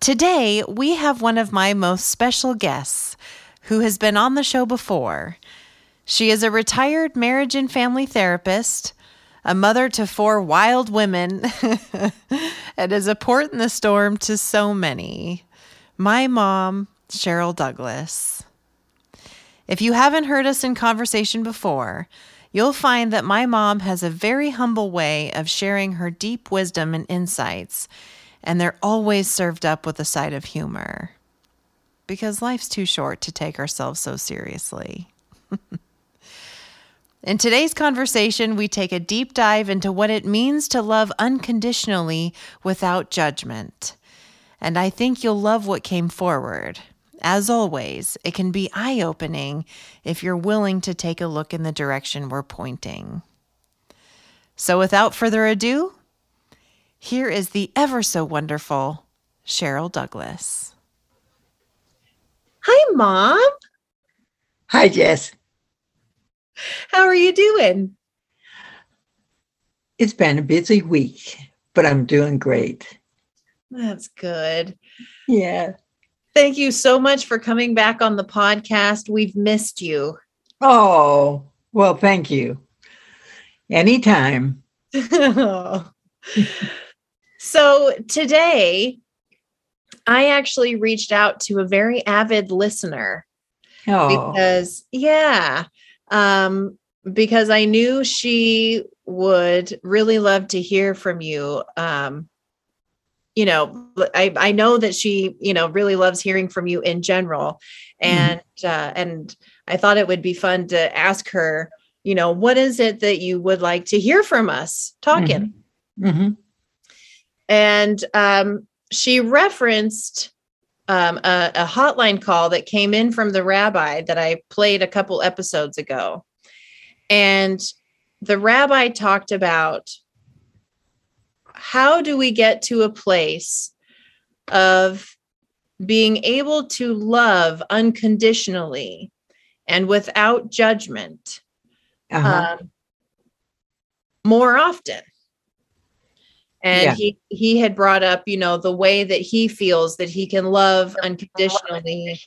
Today, we have one of my most special guests who has been on the show before. She is a retired marriage and family therapist, a mother to four wild women, and is a port in the storm to so many. My mom, Cheryl Douglas. If you haven't heard us in conversation before, you'll find that my mom has a very humble way of sharing her deep wisdom and insights, and they're always served up with a side of humor. Because life's too short to take ourselves so seriously. In today's conversation, we take a deep dive into what it means to love unconditionally without judgment. And I think you'll love what came forward. As always, it can be eye opening if you're willing to take a look in the direction we're pointing. So, without further ado, here is the ever so wonderful Cheryl Douglas. Hi, Mom. Hi, Jess. How are you doing? It's been a busy week, but I'm doing great. That's good. Yeah. Thank you so much for coming back on the podcast. We've missed you. Oh, well, thank you. Anytime. so today, I actually reached out to a very avid listener. Oh. Because, yeah, um, because I knew she would really love to hear from you. Um, you know, I, I know that she, you know, really loves hearing from you in general. Mm-hmm. And, mm-hmm. uh, and I thought it would be fun to ask her, you know, what is it that you would like to hear from us talking? Mm-hmm. Mm-hmm. And, um, she referenced um, a, a hotline call that came in from the rabbi that I played a couple episodes ago. And the rabbi talked about how do we get to a place of being able to love unconditionally and without judgment uh-huh. um, more often and yeah. he he had brought up you know the way that he feels that he can love unconditionally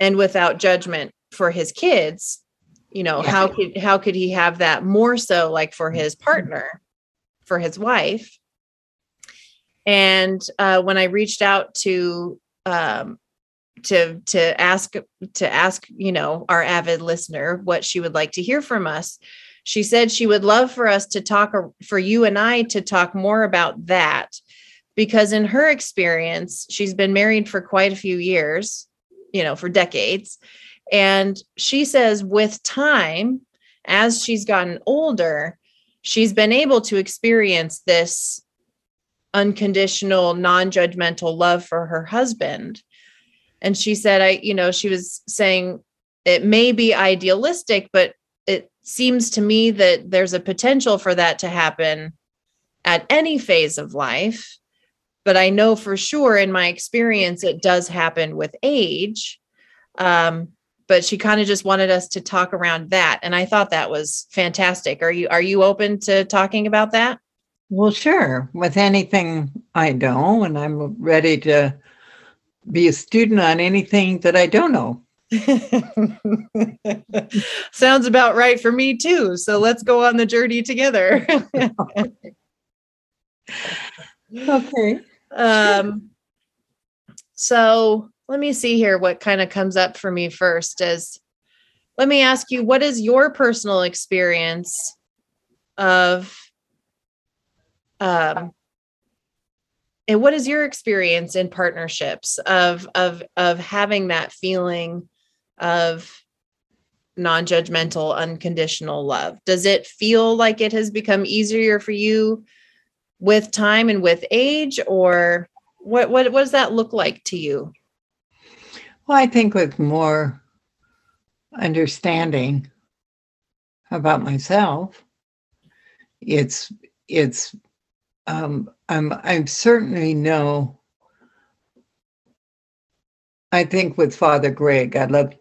and without judgment for his kids you know yeah. how could how could he have that more so like for his mm-hmm. partner for his wife and uh, when i reached out to um, to to ask to ask you know our avid listener what she would like to hear from us she said she would love for us to talk, uh, for you and I to talk more about that, because in her experience, she's been married for quite a few years, you know, for decades. And she says with time, as she's gotten older, she's been able to experience this unconditional, non judgmental love for her husband. And she said, I, you know, she was saying it may be idealistic, but seems to me that there's a potential for that to happen at any phase of life. But I know for sure in my experience, it does happen with age. Um, but she kind of just wanted us to talk around that. And I thought that was fantastic. Are you are you open to talking about that? Well, sure. With anything I know, and I'm ready to be a student on anything that I don't know. Sounds about right for me too. So let's go on the journey together. okay. Um so let me see here what kind of comes up for me first is let me ask you what is your personal experience of um and what is your experience in partnerships of of of having that feeling of non-judgmental unconditional love does it feel like it has become easier for you with time and with age or what what, what does that look like to you well i think with more understanding about myself it's it's um i'm I'm certainly no. i think with father greg i love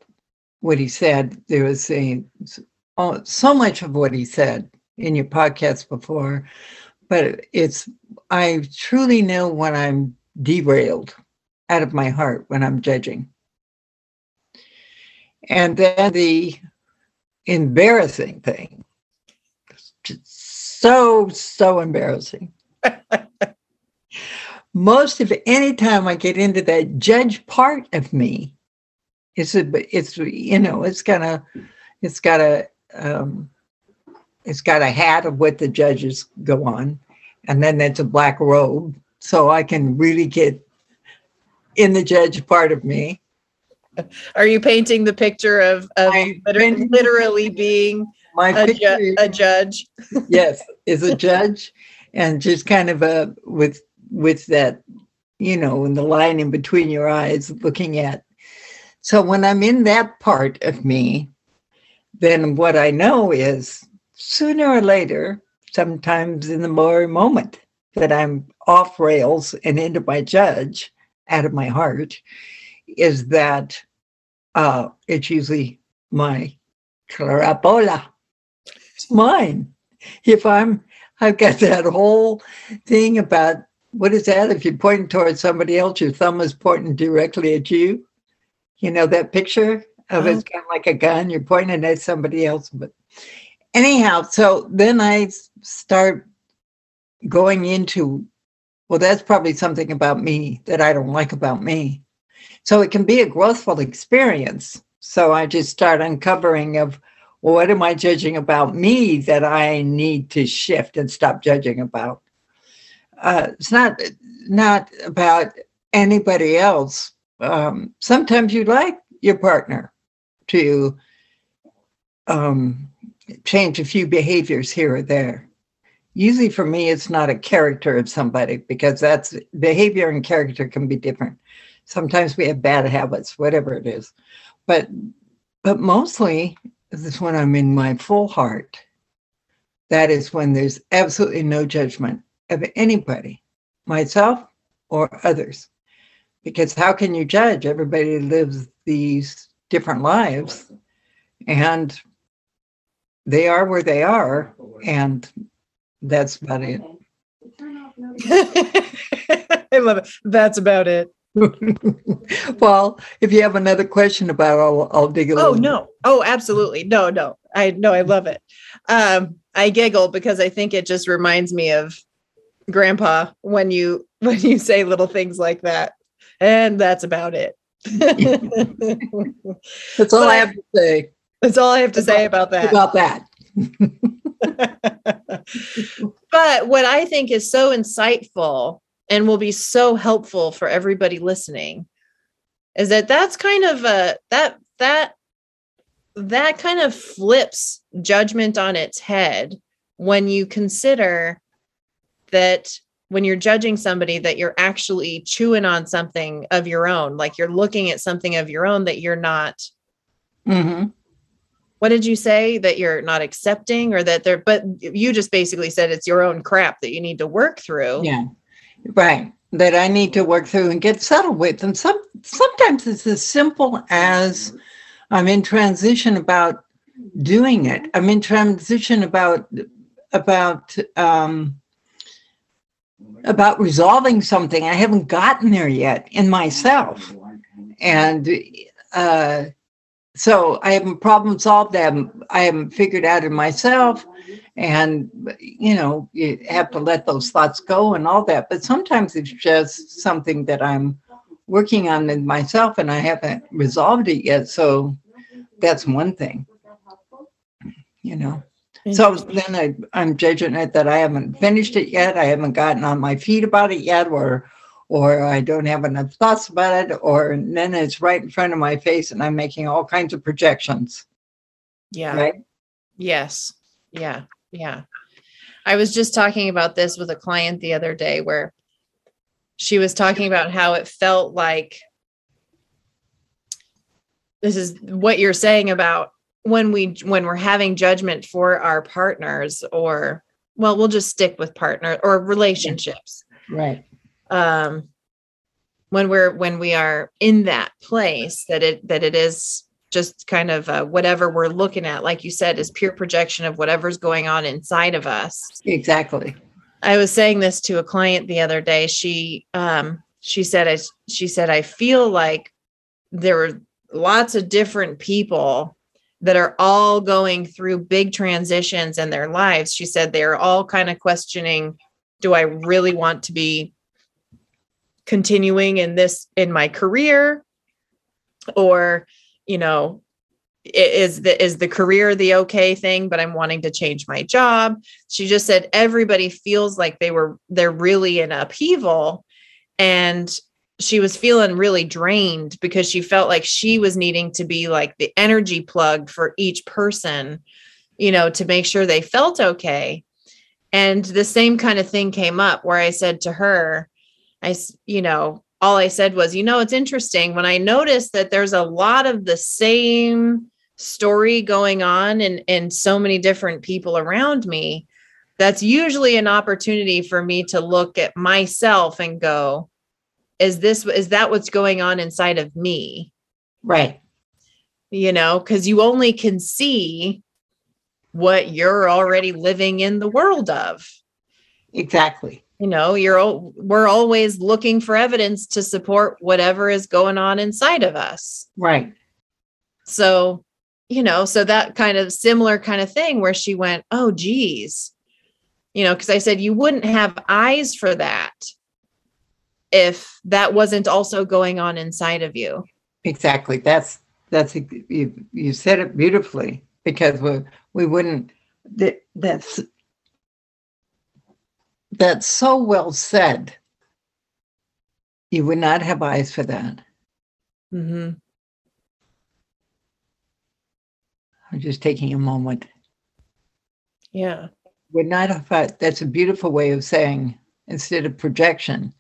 what he said there was a oh, so much of what he said in your podcast before but it's i truly know when i'm derailed out of my heart when i'm judging and then the embarrassing thing, so, so embarrassing. Most of any time I get into that judge part of me, it's a, it's you know it's gonna it's got a um, it's got a hat of what the judges go on, and then it's a black robe, so I can really get in the judge part of me. Are you painting the picture of, of literally, literally being my a, ju- a judge? yes, is a judge, and just kind of a with with that, you know, in the line in between your eyes, looking at. So when I'm in that part of me, then what I know is sooner or later, sometimes in the more moment that I'm off rails and into my judge out of my heart, is that uh, it's usually my carapola. It's mine. If I'm, I've got that whole thing about what is that? If you're pointing towards somebody else, your thumb is pointing directly at you. You know that picture of it's kind of like a gun. You're pointing at somebody else. But anyhow, so then I start going into, well, that's probably something about me that I don't like about me. So it can be a growthful experience. So I just start uncovering of well, what am I judging about me that I need to shift and stop judging about? Uh, it's not not about anybody else. Um, sometimes you like your partner to um, change a few behaviors here or there. Usually, for me, it's not a character of somebody because that's behavior and character can be different. Sometimes we have bad habits, whatever it is. But but mostly this is when I'm in my full heart. That is when there's absolutely no judgment of anybody, myself or others. Because how can you judge? Everybody lives these different lives and they are where they are. And that's about it. I love it. That's about it. well, if you have another question about it, I'll, I'll dig a oh, little. Oh no! Oh, absolutely! No, no. I no, I love it. Um, I giggle because I think it just reminds me of Grandpa when you when you say little things like that, and that's about it. that's all but, I have to say. That's all I have to about, say about that. About that. but what I think is so insightful and will be so helpful for everybody listening is that that's kind of a that that that kind of flips judgment on its head when you consider that when you're judging somebody that you're actually chewing on something of your own like you're looking at something of your own that you're not mm-hmm. what did you say that you're not accepting or that they're but you just basically said it's your own crap that you need to work through yeah Right. That I need to work through and get settled with. And some sometimes it's as simple as I'm in transition about doing it. I'm in transition about about um, about resolving something. I haven't gotten there yet in myself, and uh, so I haven't problem solved them. I haven't figured out in myself, and you know you have to let those thoughts go and all that but sometimes it's just something that i'm working on it myself and I haven't resolved it yet. So that's one thing, you know. So then I, I'm judging it that I haven't finished it yet. I haven't gotten on my feet about it yet, or or I don't have enough thoughts about it, or then it's right in front of my face and I'm making all kinds of projections. Yeah. Right. Yes. Yeah. Yeah. I was just talking about this with a client the other day where she was talking about how it felt like this is what you're saying about when we when we're having judgment for our partners or well we'll just stick with partner or relationships. Right. Um when we're when we are in that place that it that it is just kind of uh, whatever we're looking at like you said is pure projection of whatever's going on inside of us. Exactly. I was saying this to a client the other day. She um she said I, she said i feel like there were lots of different people that are all going through big transitions in their lives. She said they're all kind of questioning do i really want to be continuing in this in my career? Or you know is the is the career the okay thing but i'm wanting to change my job? She just said everybody feels like they were they're really in upheaval. And she was feeling really drained because she felt like she was needing to be like the energy plug for each person you know to make sure they felt okay and the same kind of thing came up where i said to her i you know all I said was, you know, it's interesting when I noticed that there's a lot of the same story going on in, in so many different people around me. That's usually an opportunity for me to look at myself and go, is this, is that what's going on inside of me? Right. You know, because you only can see what you're already living in the world of. Exactly you know you're we're always looking for evidence to support whatever is going on inside of us right so you know so that kind of similar kind of thing where she went oh geez you know because i said you wouldn't have eyes for that if that wasn't also going on inside of you exactly that's that's you, you said it beautifully because we we wouldn't that, that's that's so well said. You would not have eyes for that. Mm-hmm. I'm just taking a moment. Yeah. Would not have that's a beautiful way of saying instead of projection,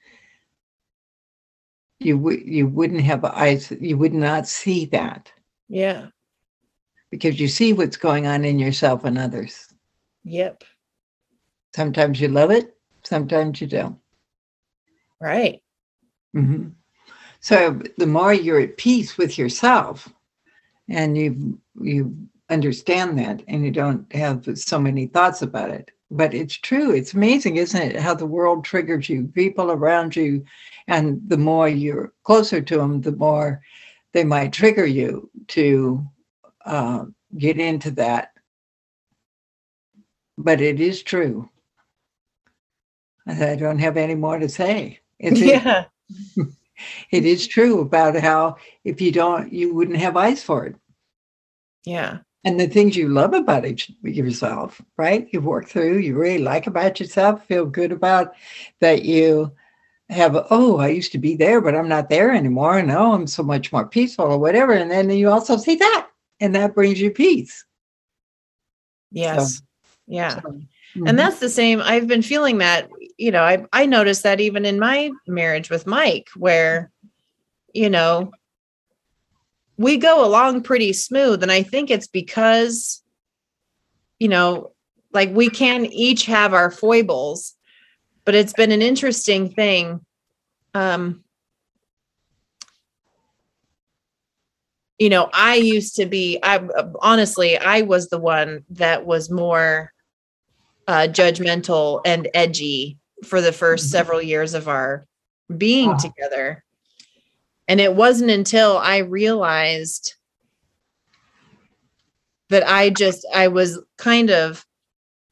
you would you wouldn't have eyes, you would not see that. Yeah. Because you see what's going on in yourself and others. Yep. Sometimes you love it, sometimes you don't. Right. Mm-hmm. So the more you're at peace with yourself, and you you understand that, and you don't have so many thoughts about it. But it's true. It's amazing, isn't it? How the world triggers you, people around you, and the more you're closer to them, the more they might trigger you to uh, get into that. But it is true. I don't have any more to say. It's yeah. It, it is true about how if you don't, you wouldn't have eyes for it. Yeah. And the things you love about each, yourself, right? You've worked through, you really like about yourself, feel good about that you have, oh, I used to be there, but I'm not there anymore. And oh, I'm so much more peaceful or whatever. And then you also see that, and that brings you peace. Yes. So, yeah. So, Mm-hmm. And that's the same. I've been feeling that, you know, I, I noticed that even in my marriage with Mike, where, you know, we go along pretty smooth. And I think it's because, you know, like we can each have our foibles, but it's been an interesting thing. Um, you know, I used to be, I honestly, I was the one that was more uh, judgmental and edgy for the 1st mm-hmm. several years of our being wow. together. And it wasn't until I realized that I just, I was kind of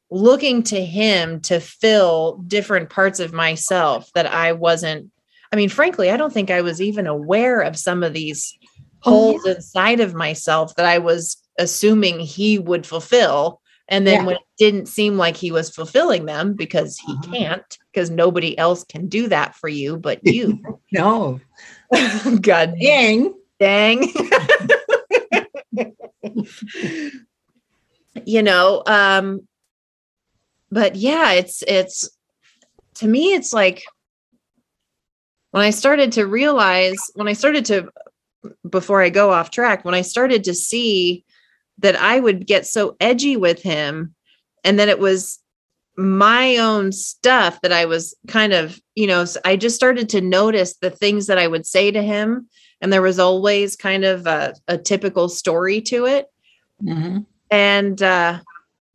looking to him to fill different parts of myself that I wasn't, I mean, frankly, I don't think I was even aware of some of these Oh, holes inside of myself that I was assuming he would fulfill. And then Yeah. when it didn't seem like he was fulfilling them because he Uh-huh. can't, because nobody else can do that for you but you. No. God Dang. dang. you know, um, but yeah, it's it's to me, it's like when I started to realize, when I started to before I go off track, when I started to see that I would get so edgy with him and that it was my own stuff that I was kind of, you know, I just started to notice the things that I would say to him. And there was always kind of a, a typical story to it. Mhm. And uh,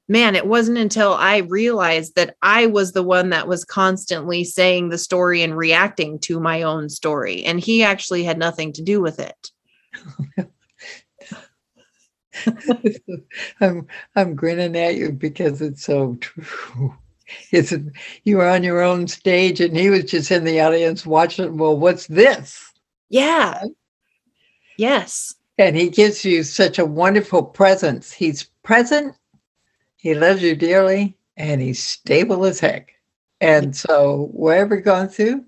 man, it wasn't until I realized that I was the one that was constantly saying the story and reacting to my own story. And he actually had nothing to do with it. I'm I'm grinning at you because it's so true. It's you were on your own stage and he was just in the audience watching. Well, what's this? Yeah. Yes. And he gives you such a wonderful presence. He's present, he loves you dearly, and he's stable as heck. And so wherever you're going through,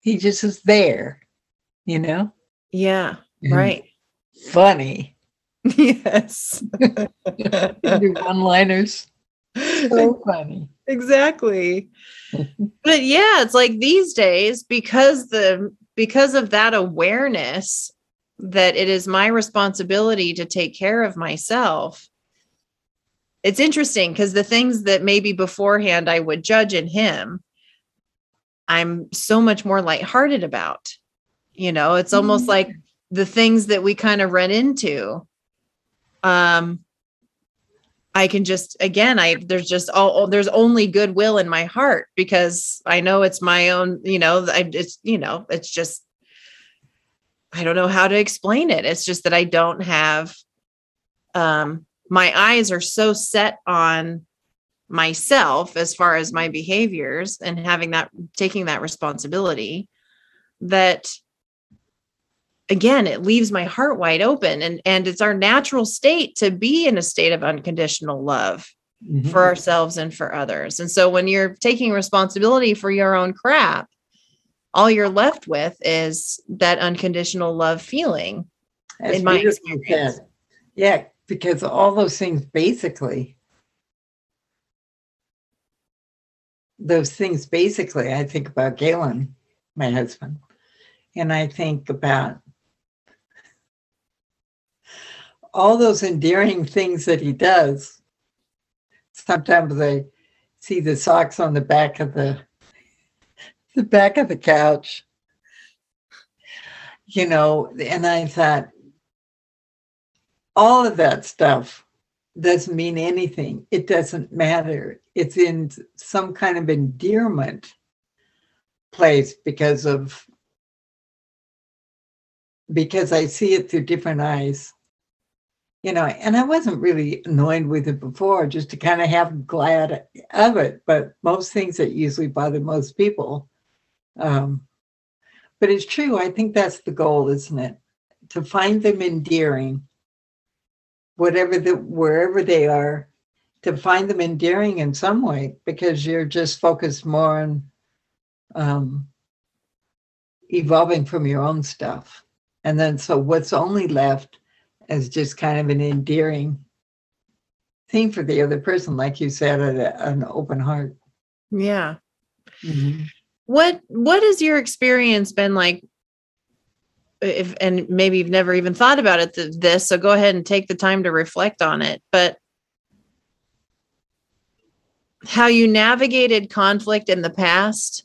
he just is there, you know? Yeah. And Right. Funny. yes. Do one liners. So funny. exactly but yeah it's like these days because the because of that awareness that it is my responsibility to take care of myself it's interesting because the things that maybe beforehand i would judge in him i'm so much more lighthearted about you know it's almost Mhm. like the things that we kind of run into um I can just again I there's just all there's only goodwill in my heart because I know it's my own you know I it's you know it's just I don't know how to explain it. It's just that I don't have um my eyes are so set on myself as far as my behaviors and having that taking that responsibility that again it leaves my heart wide open and and it's our natural state to be in a state of unconditional love Mhm. for ourselves and for others and so when you're taking responsibility for your own crap all you're left with is that unconditional love feeling That's in my experience. said. Yeah, because all those things basically, those things basically, I think about Galen, my husband, and I think about all those endearing things that he does. Sometimes I see the socks on the back of the the back of the couch. You know, and I thought, all of that stuff doesn't mean anything. It doesn't matter. It's in some kind of endearment place because of because I see it through different eyes. You know, and I wasn't really annoyed with it before, just to kind of have glad of it. But most things that usually bother most people. Um, but it's true. I think that's the goal, isn't it? To find them endearing whatever the wherever they are to find them endearing in some way because you're just focused more on um, evolving from your own stuff and then so what's only left is just kind of an endearing thing for the other person like you said a- an open heart. Yeah. Mhm. what what has your experience been like? If and maybe you've never even thought about it th- this so go ahead and take the time to reflect on it but how you navigated conflict in the past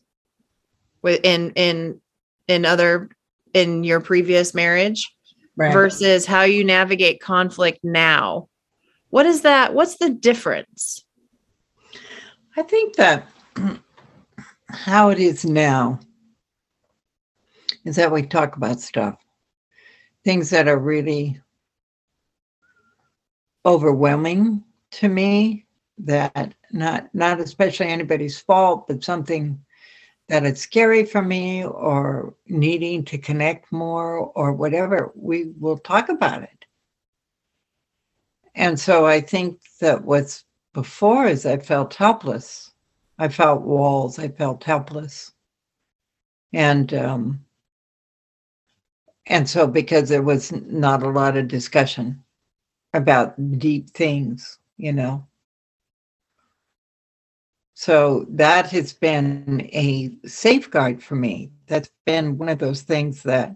with in in in other in your previous marriage right. versus how you navigate conflict now. What is that what's the difference? I think that how it is now is that we talk about stuff, things that are really overwhelming to me. That not not especially anybody's fault, but something that it's scary for me or needing to connect more or whatever, we will talk about it. And so I think that what's before is I felt helpless. I felt walls. I felt helpless. And um, and so because there was not a lot of discussion about deep things, you know. So that has been a safeguard for me. That's been one of those things that,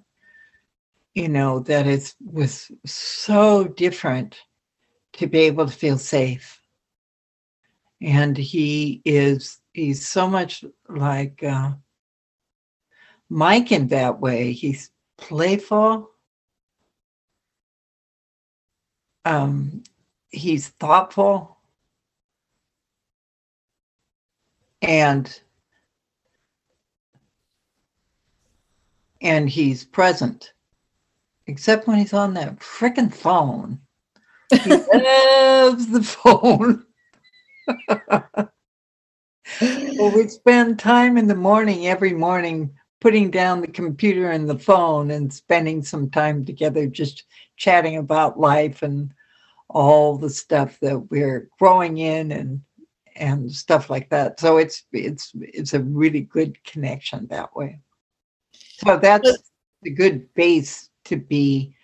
you know, that is was so different to be able to feel safe. And he is he's so much like uh, Mike in that way. He's playful. Um, he's thoughtful and and he's present. Except when he's on that freaking phone. He loves the phone. Well we spend time in the morning every morning putting down the computer and the phone and spending some time together just chatting about life and all the stuff that we're growing in and and stuff like that. So it's it's it's a really good connection that way. So that's a good base to be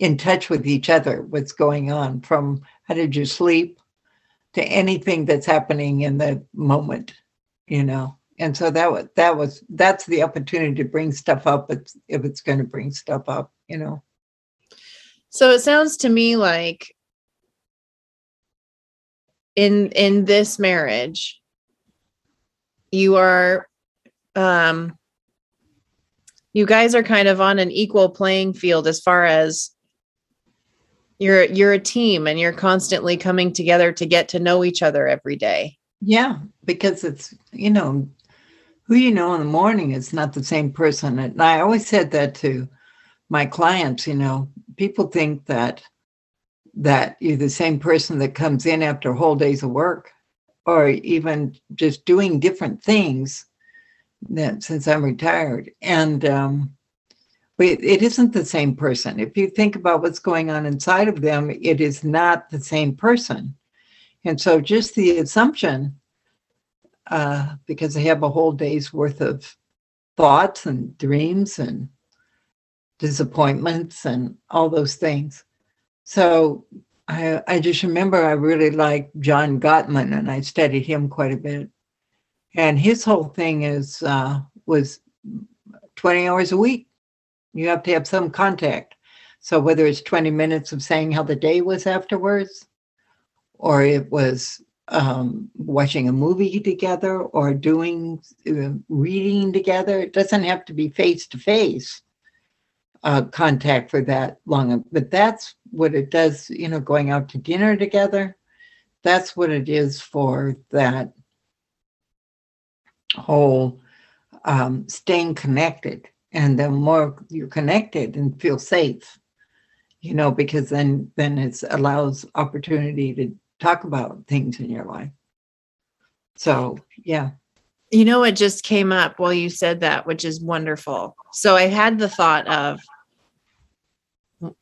in touch with each other, what's going on from how did you sleep to anything that's happening in the moment, you know. And so that was that was that's the opportunity to bring stuff up if, if it's going to bring stuff up, you know. So it sounds to me like in in this marriage you are um you guys are kind of on an equal playing field as far as you're you're a team and you're constantly coming together to get to know each other every day. Yeah because it's you know who you know in the morning is not the same person. And i always said that to my clients you know people think that that you're the same person that comes in after whole days of work or even just doing different things that since I'm retired. And um, it, it isn't the same person. If you think about what's going on inside of them, it is not the same person. And so just the assumption, uh, because they have a whole day's worth of thoughts and dreams and disappointments and all those things so I, I just remember I really liked John Gottman and I studied him quite a bit. And his whole thing is uh, was 20 hours a week. You have to have some contact. So whether it's 20 minutes of saying how the day was afterwards, or it was um, watching a movie together, or doing uh, reading together, it doesn't have to be face to face uh, contact for that long. But that's what it does, you know, going out to dinner together. That's what it is for that whole um, staying connected. And the more you're connected and feel safe, you know, because then then it allows opportunity to talk about things in your life. So yeah. You know, it just came up while you said that, which is wonderful. So I had the thought of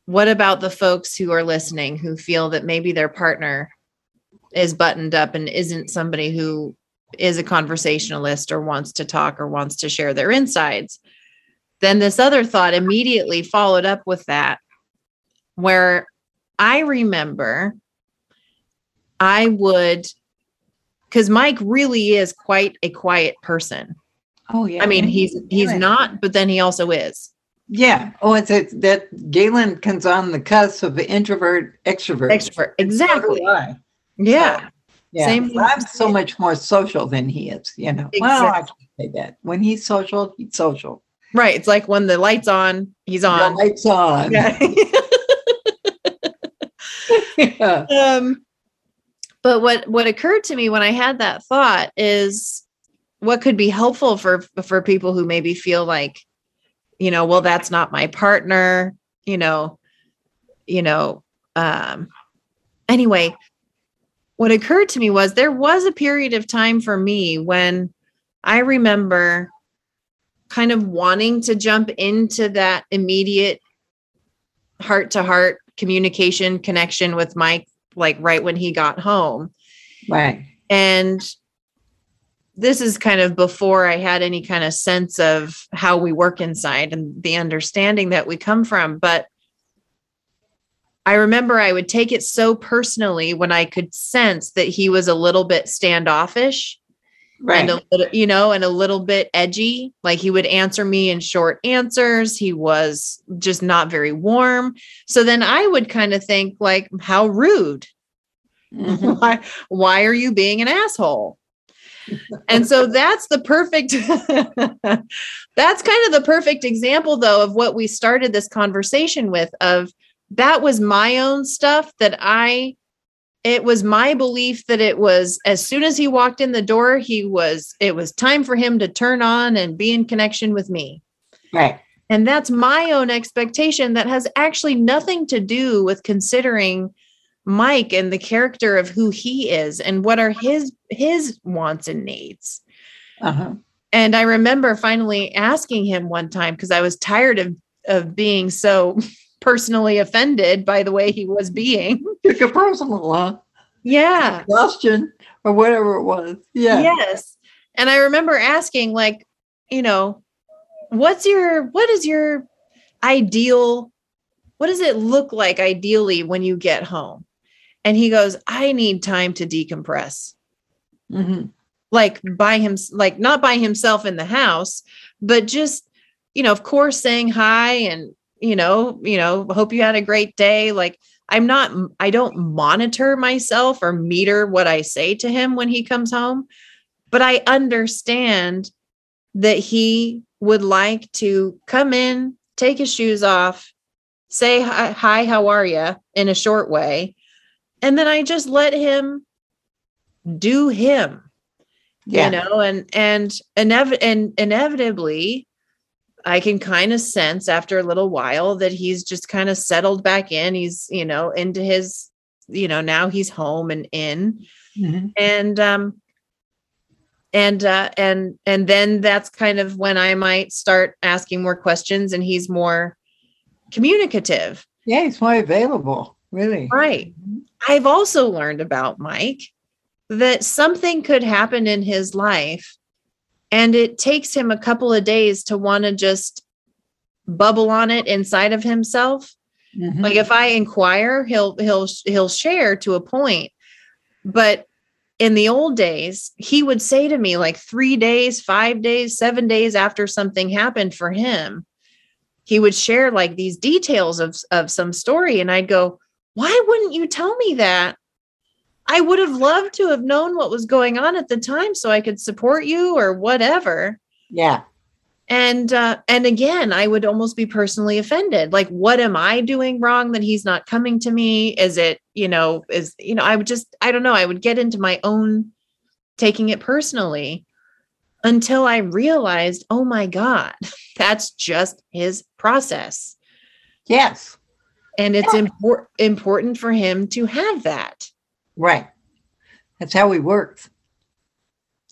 what about the folks who are listening who feel that maybe their partner is buttoned up and isn't somebody who is a conversationalist or wants to talk or wants to share their insides? Then this other thought immediately followed up with that, where I remember I would, because Mike really is quite a quiet person. Oh yeah. I mean, he's he's not, but then he also is. Yeah. Oh, it's, it's that Galen comes on the cusp of introvert extrovert. Extrovert. Exactly. Yeah. Yeah. Same. I'm so much more social than he is. You know. Exactly. Well, I can say that when he's social, he's social. Right. It's like when the lights on, he's on. The lights on. Yeah. yeah. Um, but what what occurred to me when I had that thought is what could be helpful for for people who maybe feel like you know, well, that's not my partner, you know, you know, um, anyway, what occurred to me was there was a period of time for me when I remember kind of wanting to jump into that immediate heart to heart communication connection with Mike, like right when he got home. Right. And this is kind of before I had any kind of sense of how we work inside and the understanding that we come from. But I remember I would take it so personally when I could sense that he was a little bit standoffish right. and a little, you know, and a little bit edgy. Like he would answer me in short answers. He was just not very warm. So then I would kind of think like, how rude. Mm-hmm. why, why are you being an asshole? And so that's the perfect that's kind of the perfect example though of what we started this conversation with of that was my own stuff that i it was my belief that it was as soon as he walked in the door he was it was time for him to turn on and be in connection with me. Right. And that's my own expectation that has actually nothing to do with considering mike and the character of who he is and what are his his wants and needs uh-huh. and i remember finally asking him one time because i was tired of of being so personally offended by the way he was being. Took a personal, huh? Yeah. Question or whatever it was. Yeah. Yes. And I remember asking, like, you know, what's your, what is your ideal, what does it look like ideally when you get home? And he goes, I need time to decompress. Mm-hmm. Like by him, like not by himself in the house, but just, you know, of course, saying hi and you know, you know, hope you had a great day. Like I'm not, I don't monitor myself or meter what I say to him when he comes home, but I understand that he would like to come in, take his shoes off, say hi, hi how are you in a short way. And then I just let him do him. Yeah. You know, and and inev- and inevitably I can kind of sense after a little while that he's just kind of settled back in. He's, you know, into his, you know, now he's home and in. Mm-hmm. And um and uh and and then that's kind of when I might start asking more questions and he's more communicative. Yeah, he's more available, really. Right. Mm-hmm. I've also learned about Mike that something could happen in his life and it takes him a couple of days to want to just bubble on it inside of himself. Mm-hmm. like if i inquire he'll he'll he'll share to a point. But in the old days he would say to me like 3 days 5 days 7 days after something happened for him he would share like these details of of some story. And i'd go why wouldn't you tell me that I would have loved to have known what was going on at the time so I could support you or whatever. Yeah. And uh and again, I would almost be personally offended. Like what am I doing wrong that he's not coming to me? Is it, you know, is you know, I would just I don't know, I would get into my own taking it personally until I realized, oh my God, that's just his process. Yes. And it's yeah. impor- important for him to have that. Right. That's how we work.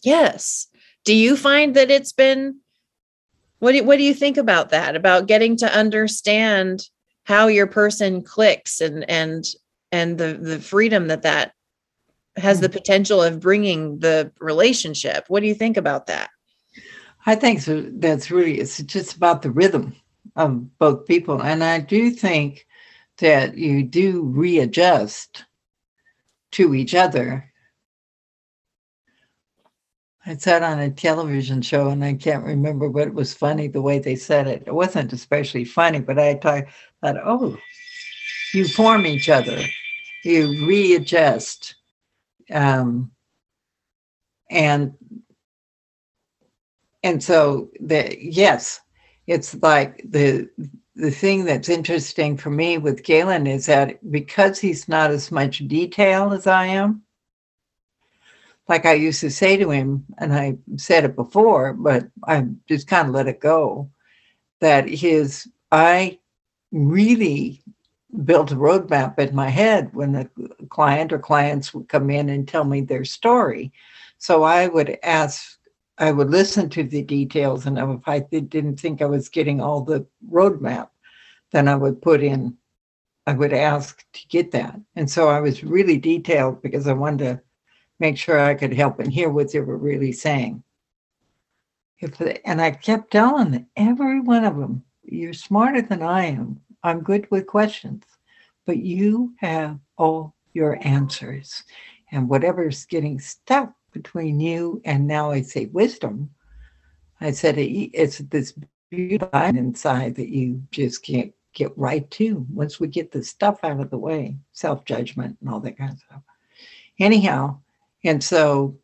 Yes. Do you find that it's been what do, what do you think about that? About getting to understand how your person clicks and and and the the freedom that that has the mm. potential of bringing the relationship. What do you think about that? I think so, that's really it's just about the rhythm of both people, and I do think that you do readjust to each other. I said on a television show, and I can't remember, but it was funny the way they said it. It wasn't especially funny, but I thought, thought oh, you form each other, you readjust. Um, and and so the yes, it's like the the thing that's interesting for me with Galen is that because he's not as much detail as I am, like I used to say to him, and I said it before, but I just kind of let it go, that his, I really built a roadmap in my head when a client or clients would come in and tell me their story. So I would ask I would listen to the details, and if I didn't think I was getting all the roadmap, then I would put in, I would ask to get that. And so I was really detailed because I wanted to make sure I could help and hear what they were really saying. If and I kept telling every one of them, "You're smarter than I am. I'm good with questions, but you have all your answers, and whatever's getting stuck between you and now I say wisdom, I said it's this beautiful inside that you just can't get right to once we get the stuff out of the way, self judgment and all that kind of stuff. Anyhow, and so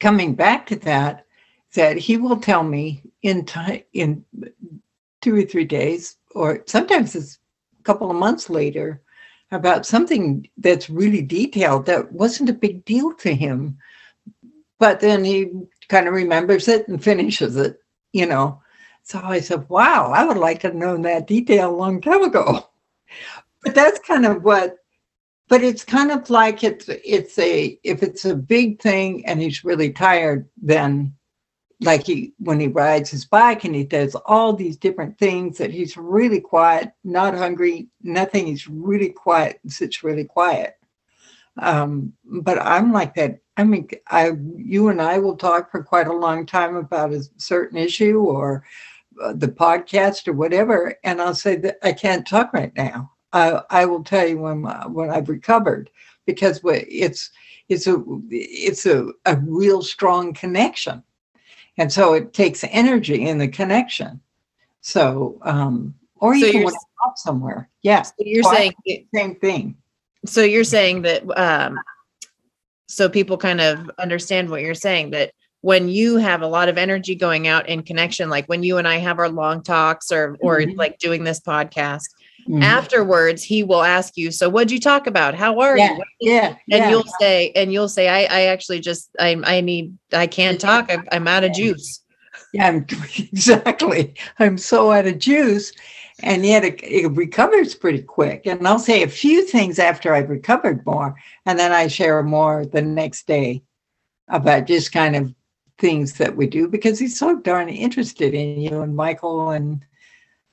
coming back to that, that he will tell me in time in two or three days, or sometimes it's a couple of months later, about something that's really detailed that wasn't a big deal to him. But then he kind of remembers it and finishes it, you know. So I said, wow, I would like to have known that detail a long time ago. But that's kind of what, but it's kind of like it's it's a if it's a big thing and he's really tired, then like he when he rides his bike and he does all these different things that he's really quiet not hungry nothing. He's really quiet sits really quiet. Um, but i'm like that. I mean i you and i will talk for quite a long time about a certain issue or uh, the podcast or whatever and i'll say that i can't talk right now. I, I will tell you when when i've recovered because it's it's a it's a, a real strong connection and so it takes energy in the connection. So, um, or you so can walk somewhere. Yeah. So you're saying same thing. So you're saying that, um, so people kind of understand what you're saying that when you have a lot of energy going out in connection, like when you and I have our long talks or, or mm-hmm. like doing this podcast, Mm-hmm. Afterwards, he will ask you, "So, what'd you talk about? How are yeah, you?" Yeah, and yeah. you'll say, and you'll say, "I, I actually just, I, I need, I can't talk. I, I'm out of juice." Yeah, I'm, exactly. I'm so out of juice, and yet it, it recovers pretty quick. And I'll say a few things after I've recovered more, and then I share more the next day about just kind of things that we do because he's so darn interested in you and Michael and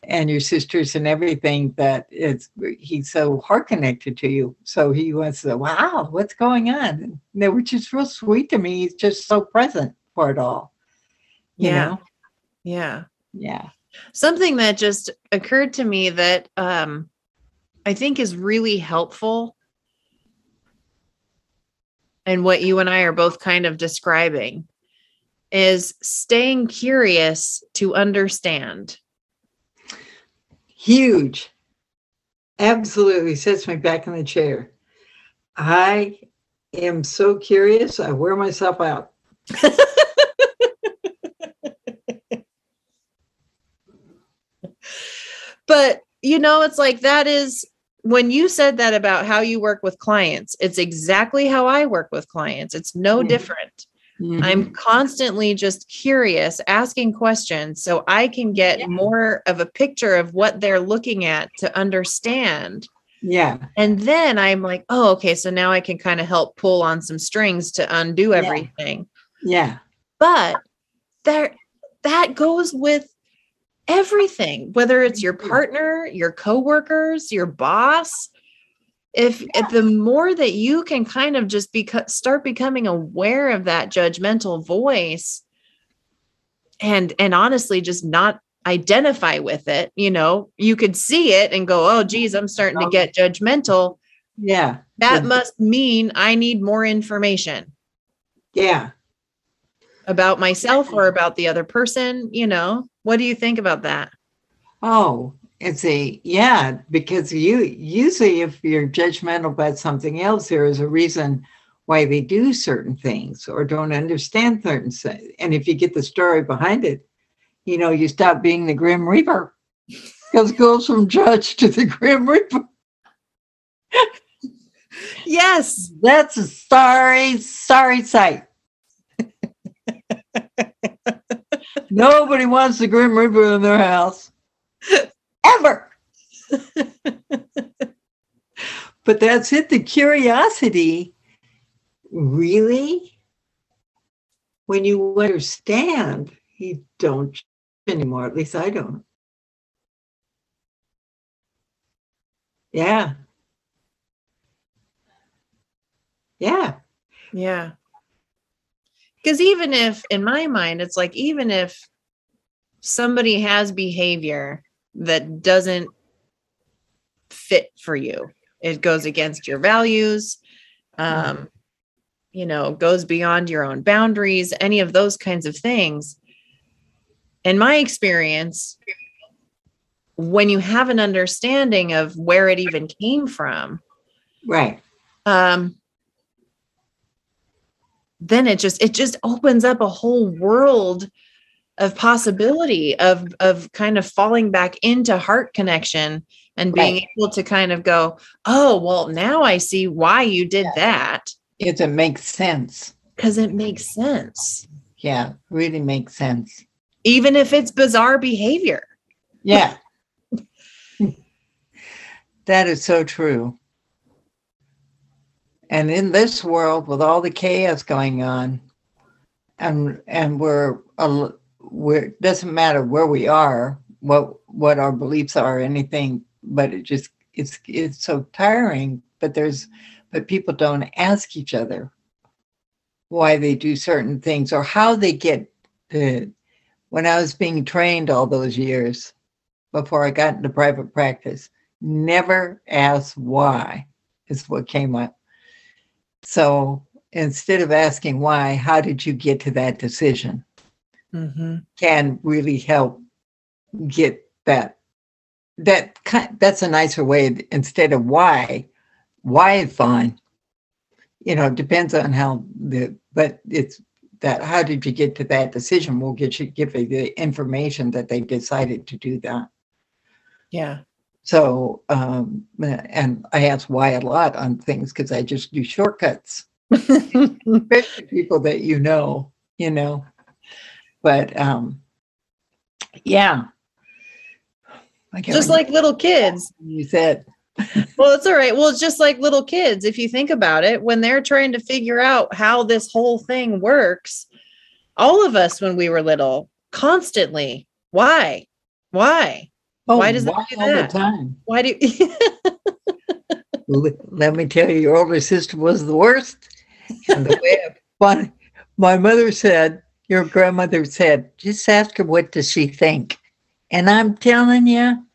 and your sisters and everything that it's he's so heart connected to you. So he was wow, what's going on? And they were just real sweet to me. He's just so present for it all. yeah. Know? Yeah. Yeah. Something that just occurred to me that um I think is really helpful and what you and I are both kind of describing is staying curious to understand huge. Absolutely sets me back in the chair. I am so curious, I wear myself out. but you know, it's like that is when you said that about how you work with clients, it's exactly how I work with clients. It's no mm. different. Mm-hmm. I'm constantly just curious, asking questions so I can get yeah. more of a picture of what they're looking at to understand. Yeah. And then I'm like, oh, okay. So now I can kind of help pull on some strings to undo everything. Yeah. yeah. But there that goes with everything, whether it's your mm-hmm. partner, your coworkers, your boss, if, yeah. if the more that you can kind of just be start becoming aware of that judgmental voice and and honestly just not identify with it you know you could see it and go oh geez i'm starting to get judgmental. Yeah. That yeah. must mean i need more information. Yeah. About myself or about the other person you know? What do you think about that? Oh it's a yeah, because you usually if you're judgmental about something else, there is a reason why they do certain things or don't understand certain things. And if you get the story behind it, you know, you stop being the Grim Reaper. Because it goes from judge to the Grim Reaper. yes. That's a sorry, sorry sight. Nobody wants the Grim Reaper in their house ever. but that's it. The curiosity really when you understand, you don't anymore. At least I don't. Yeah. Yeah. Yeah. Because even if, in my mind, it's like, even if somebody has behavior that doesn't fit for you, it goes against your values, um, mm you know, goes beyond your own boundaries, any of those kinds of things. In my experience, when you have an understanding of where it even came from, right? Um, then it just it just opens up a whole world of possibility of of kind of falling back into heart connection and being right. able to kind of go oh well now i see why you did yeah. that. It, it makes sense. Because it makes sense. Yeah really makes sense. Even if it's bizarre behavior. Yeah. That is so true. And in this world, with all the chaos going on, and and we're we're doesn't matter where we are, what what our beliefs are, anything, but it just it's it's so tiring. But there's but people don't ask each other why they do certain things or how they get the when I was being trained all those years before I got into private practice, never ask why is what came up. So instead of asking why, how did you get to that decision? Mm-hmm. Can really help get that. That kind, that's a nicer way. Instead of why, why is fine. You know, it depends on how the. But it's that. How did you get to that decision? Will get you give you the information that they decided to do that. Yeah. So, um, and I ask why a lot on things because I just do shortcuts, especially people that you know, you know. But um, yeah, just like little kids. You said. well, it's all right. Well, it's just like little kids. If you think about it, when they're trying to figure out how this whole thing works, all of us when we were little, constantly, why? Why? Oh, why does why it do all that? the time? Why do Let me tell you, your older sister was the worst. And the way my, my mother said, your grandmother said, just ask her what does she think. And I'm telling you,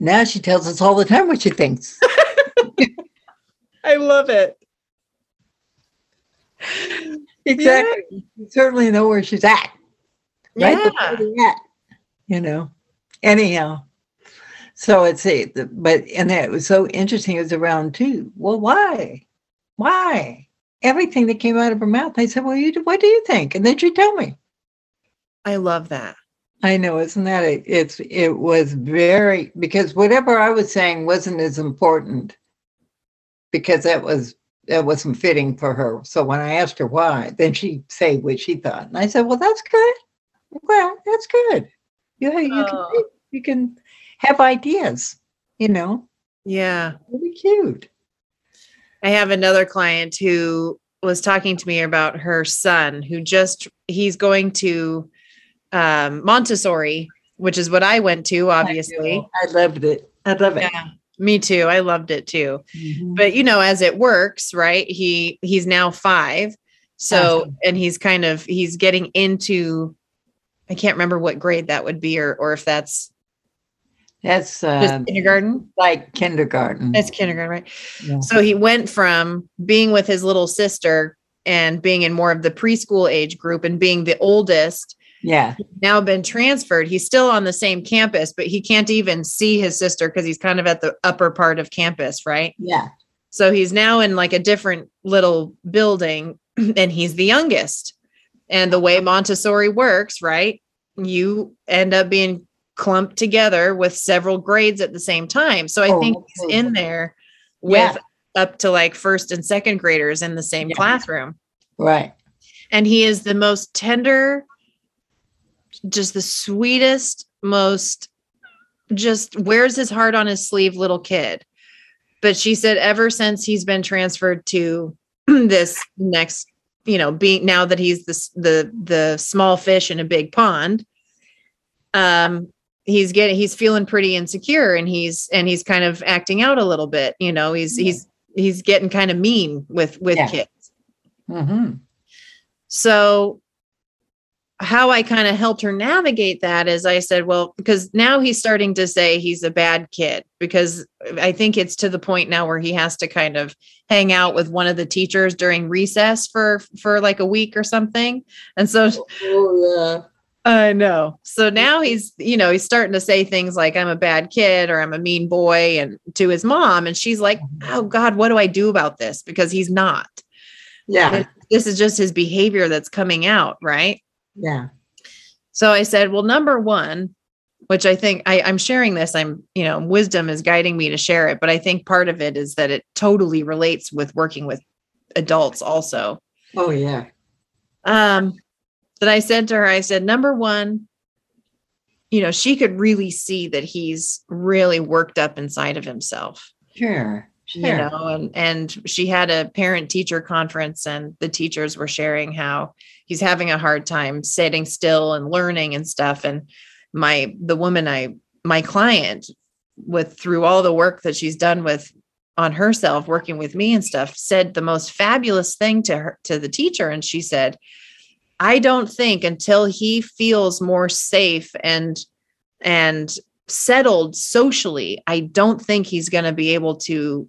now she tells us all the time what she thinks. I love it. Exactly. Yeah. You certainly know where she's at. Right yeah you know. Anyhow, so it's a but and it was so interesting. It was around two. Well, why? Why? Everything that came out of her mouth, I said, "Well, you what do you think?" And then she told me. I love that. I know, isn't that it? It's it was very because whatever I was saying wasn't as important because that was that wasn't fitting for her. So when I asked her why, then she'd say what she thought, and I said, "Well, that's good. Well, that's good." Yeah, you oh. can you can have ideas, you know. Yeah. Really cute. I have another client who was talking to me about her son who just he's going to um, Montessori, which is what I went to, obviously. I, I loved it. I love it. Yeah, me too. I loved it too. Mm-hmm. But you know, as it works, right? He he's now five. So awesome. and he's kind of he's getting into I can't remember what grade that would be, or or if that's that's uh, kindergarten, like kindergarten. That's kindergarten, right? Yeah. So he went from being with his little sister and being in more of the preschool age group and being the oldest. Yeah. Now been transferred. He's still on the same campus, but he can't even see his sister because he's kind of at the upper part of campus, right? Yeah. So he's now in like a different little building and he's the youngest. And the way Montessori works, right? You end up being clumped together with several grades at the same time. So I oh, think he's in there with yeah. up to like first and second graders in the same yeah. classroom. Right. And he is the most tender, just the sweetest, most just wears his heart on his sleeve little kid. But she said ever since he's been transferred to this next you know being now that he's the the the small fish in a big pond um he's getting he's feeling pretty insecure and he's and he's kind of acting out a little bit you know he's yeah. he's he's getting kind of mean with with yeah. kids mm-hmm. so how I kind of helped her navigate that is I said, well, because now he's starting to say he's a bad kid because I think it's to the point now where he has to kind of hang out with one of the teachers during recess for for like a week or something. And so oh, yeah. I know. So now he's, you know, he's starting to say things like I'm a bad kid or I'm a mean boy and to his mom and she's like, "Oh god, what do I do about this?" because he's not. Yeah. This is just his behavior that's coming out, right? Yeah. So I said, well, number one, which I think I, I'm sharing this, I'm, you know, wisdom is guiding me to share it, but I think part of it is that it totally relates with working with adults also. Oh, yeah. Um, that I said to her, I said, number one, you know, she could really see that he's really worked up inside of himself. Sure. Sure. You know, and and she had a parent teacher conference and the teachers were sharing how he's having a hard time sitting still and learning and stuff and my the woman i my client with through all the work that she's done with on herself working with me and stuff said the most fabulous thing to her to the teacher and she said i don't think until he feels more safe and and settled socially i don't think he's going to be able to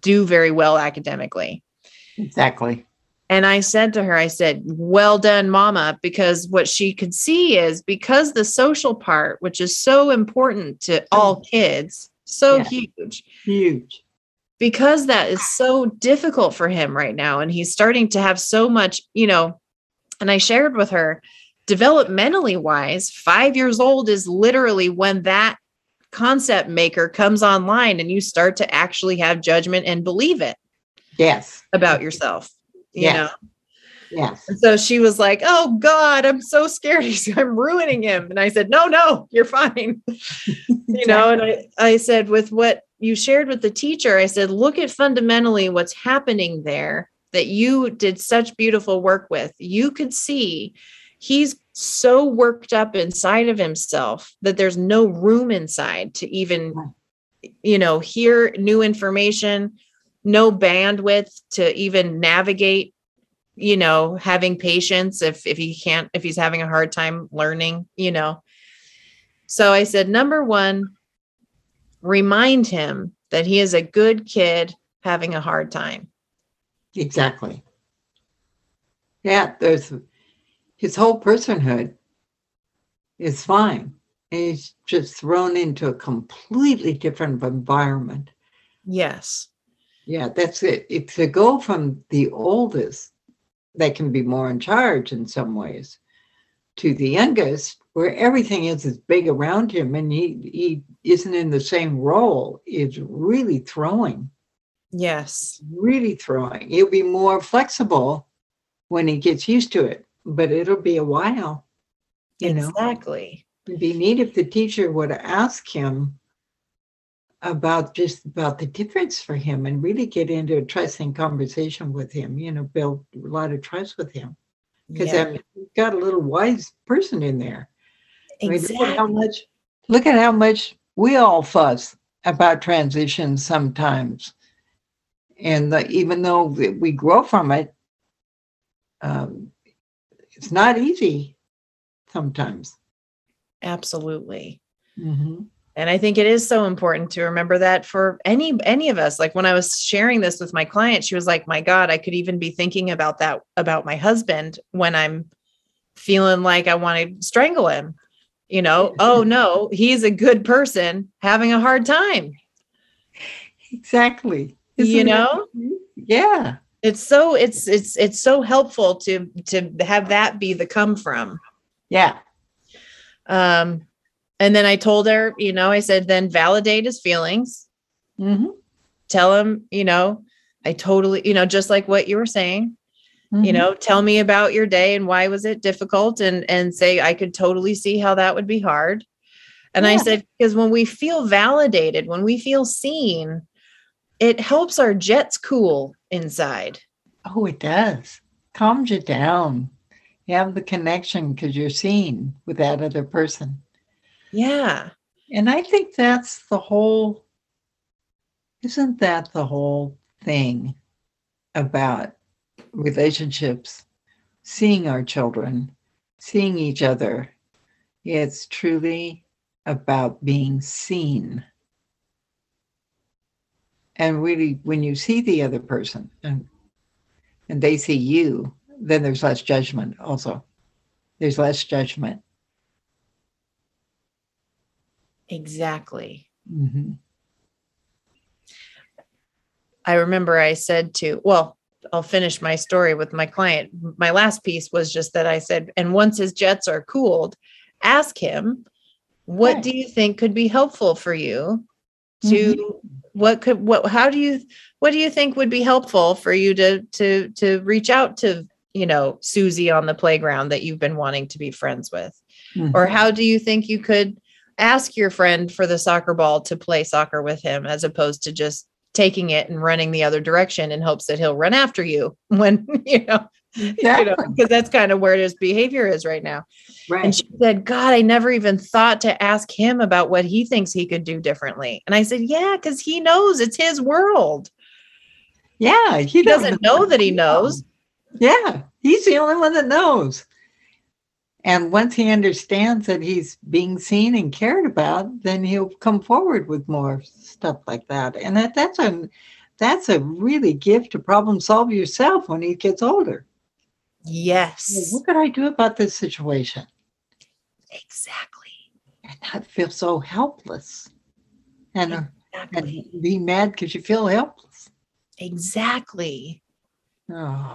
do very well academically exactly and I said to her, I said, well done, mama, because what she could see is because the social part, which is so important to all kids, so yeah. huge. Huge. Because that is so difficult for him right now. And he's starting to have so much, you know, and I shared with her, developmentally wise, five years old is literally when that concept maker comes online and you start to actually have judgment and believe it. Yes. About yourself you yes. know Yes. And so she was like, "Oh God, I'm so scared. I'm ruining him." And I said, "No, no, you're fine." you know, and I, I said, with what you shared with the teacher, I said, look at fundamentally what's happening there that you did such beautiful work with. You could see he's so worked up inside of himself that there's no room inside to even, you know, hear new information, no bandwidth to even navigate you know having patience if if he can't if he's having a hard time learning you know. So i said number one remind him that he is a good kid having a hard time exactly yeah there's his whole personhood is fine he's just thrown into a completely different environment yes yeah, that's it. If to go from the oldest that can be more in charge in some ways to the youngest, where everything is as big around him and he, he isn't in the same role, is really throwing. Yes. Really throwing. He'll be more flexible when he gets used to it, but it'll be a while. You exactly. know? Exactly. It'd be neat if the teacher would ask him about just about the difference for him and really get into a trusting conversation with him, you know, build a lot of trust with him. Because yeah. I mean, you've got a little wise person in there. Exactly. I mean, look at how much look at how much we all fuss about transitions sometimes. And the, even though we grow from it, um, it's not easy sometimes. Absolutely. Mm-hmm. And i think it is so important to remember that for any any of us. Like when i was sharing this with my client she was like my god i could even be thinking about that about my husband when i'm feeling like i want to strangle him. You know? Oh no he's a good person having a hard time. Exactly Isn't you know yeah it's so it's it's it's so helpful to to have that be the come from yeah um and then I told her, you know, I said, then validate his feelings. Mm-hmm. Tell him, you know, I totally, you know, just like what you were saying, mm-hmm. you know, tell me about your day and why was it difficult and and say I could totally see how that would be hard. And yeah. I said, because when we feel validated, when we feel seen, it helps our jets cool inside. Oh, it does. calms you down. You have the connection because you're seen with that other person. Yeah. And I think that's the whole, isn't that the whole thing about relationships? Seeing our children, seeing each other. It's truly about being seen. And really, when you see the other person and and they see you, then there's less judgment also. There's less judgment. Exactly. Mm-hmm. I remember I said to, well, I'll finish my story with my client. My last piece was just that I said, and once his jets are cooled, ask him, what right. do you think could be helpful for you to mm-hmm. What could what how do you what do you think would be helpful for you to to to reach out to you know Susie on the playground that you've been wanting to be friends with mm-hmm. or how do you think you could ask your friend for the soccer ball to play soccer with him as opposed to just taking it and running the other direction in hopes that he'll run after you when you know yeah. you know because that's kind of where his behavior is right now. Right. and she said god i never even thought to ask him about what he thinks he could do differently. And i said yeah because he knows it's his world. Yeah he, he doesn't know that he knows. Yeah he's the only one that knows. And once he understands that he's being seen and cared about, then he'll come forward with more stuff like that. And that, that's a that's a really gift to problem solve yourself when he gets older. Yes. What could I do about this situation? Exactly. And not feel so helpless. And, uh, exactly. and be mad because you feel helpless. Exactly. Oh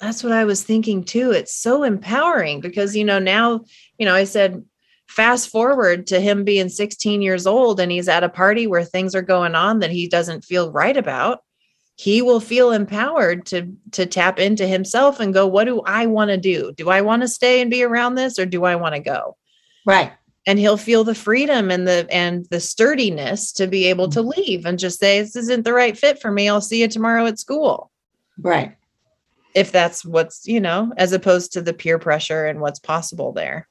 that's what I was thinking too. It's so empowering because, you know, now, you know, I said, fast forward to him being 16 years old and he's at a party where things are going on that he doesn't feel right about. He will feel empowered to to tap into himself and go, what do I want to do? Do I want to stay and be around this or do I want to go? Right. And he'll feel the freedom and the and the sturdiness to be able to mm-hmm. leave and just say, this isn't the right fit for me. I'll see you tomorrow at school. Right if that's what's you know as opposed to the peer pressure and what's possible there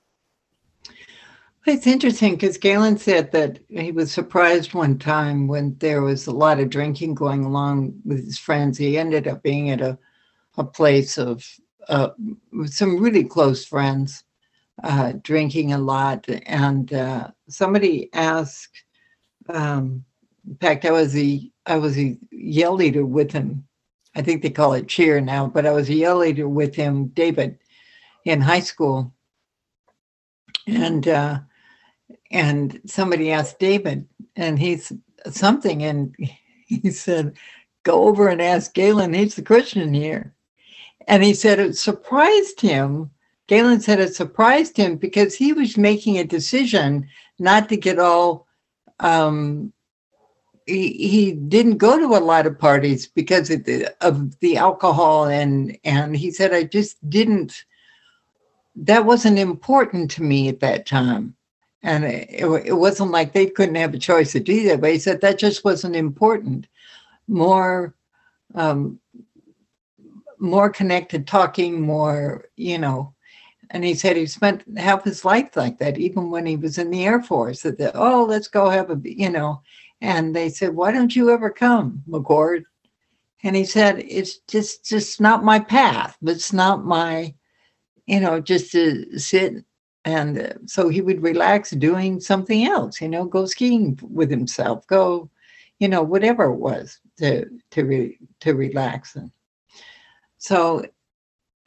it's interesting because Galen said that he was surprised one time when there was a lot of drinking going along with his friends. He ended up being at a, a place of uh, with some really close friends, uh, drinking a lot. And uh, somebody asked, um, in fact, I was a I was a yell leader with him I think they call it cheer now, but I was a yell leader with him, David, in high school. And uh, and somebody asked David, and he's something, and he said, "Go over and ask Galen. He's the Christian here." And he said it surprised him. Galen said it surprised him because he was making a decision not to get all um, he, he didn't go to a lot of parties because of the, of the alcohol and and he said I just didn't that wasn't important to me at that time and it, it wasn't like they couldn't have a choice to do that but he said that just wasn't important more um, more connected talking more you know and he said he spent half his life like that even when he was in the air force that oh let's go have a you know and they said, Why don't you ever come, McCord? And he said, It's just just not my path. But it's not my, you know, just to sit. And uh, so he would relax doing something else, you know, go skiing with himself, go, you know, whatever it was to to re, to relax. And so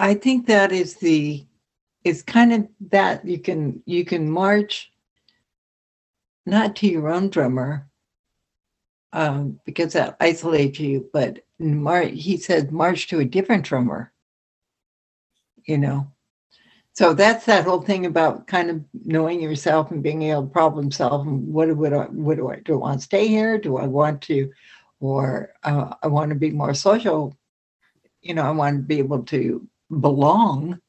I think that is the it's kind of that you can you can march not to your own drummer um, because that isolates you. But Mar- he said, march to a different drummer, you know. So that's that whole thing about kind of knowing yourself and being able to problem solve. And what, what, what do I do? I want to stay here? Do I want to, or uh, I want to be more social? You know, I want to be able to belong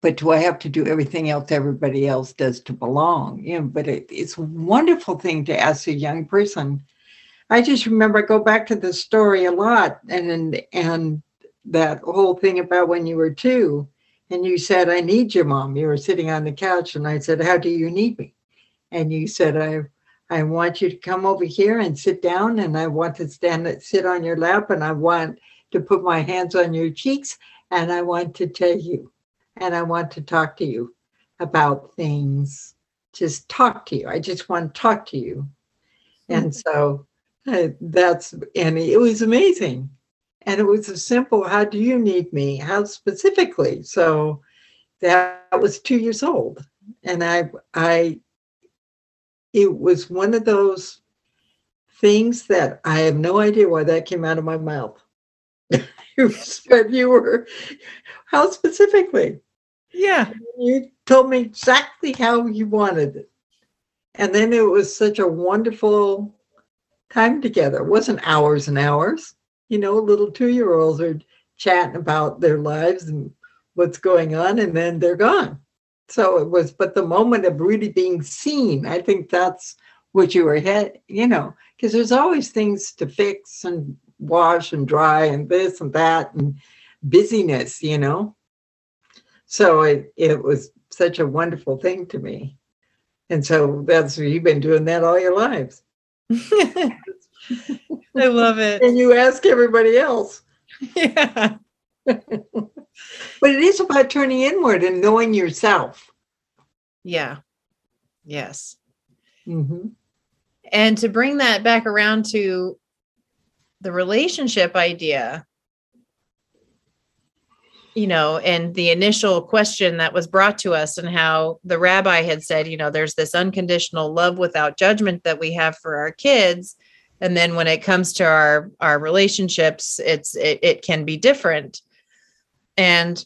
but do I have to do everything else everybody else does to belong? You know, but it, it's a wonderful thing to ask a young person. I just remember I go back to the story a lot, and and that whole thing about when you were two and you said, I need you, mom. You were sitting on the couch and I said, How do you need me? And you said, I I want you to come over here and sit down and I want to stand sit on your lap and I want to put my hands on your cheeks and I want to tell you and I want to talk to you about things. Just talk to you. I just want to talk to you. Mm-hmm. And so uh, that's, and it was amazing. And it was a simple, how do you need me? How specifically? So that was two years old. And I, I, it was one of those things that I have no idea why that came out of my mouth. you said you were, how specifically? Yeah. You told me exactly how you wanted it. And then it was such a wonderful time together. It wasn't hours and hours. You know, little two year olds are chatting about their lives and what's going on, and then they're gone. So it was, but the moment of really being seen, I think that's what you were head, you know, because there's always things to fix and wash and dry and this and that and busyness, you know. So it, it was such a wonderful thing to me. And so that's you've been doing that all your lives. I love it. And you ask everybody else. Yeah. but it is about turning inward and knowing yourself. Yeah. Yes. Mm-hmm. And to bring that back around to the relationship idea, you know, and the initial question that was brought to us, and how the rabbi had said, you know, there's this unconditional love without judgment that we have for our kids. And then when it comes to our our relationships, it's it, it can be different. And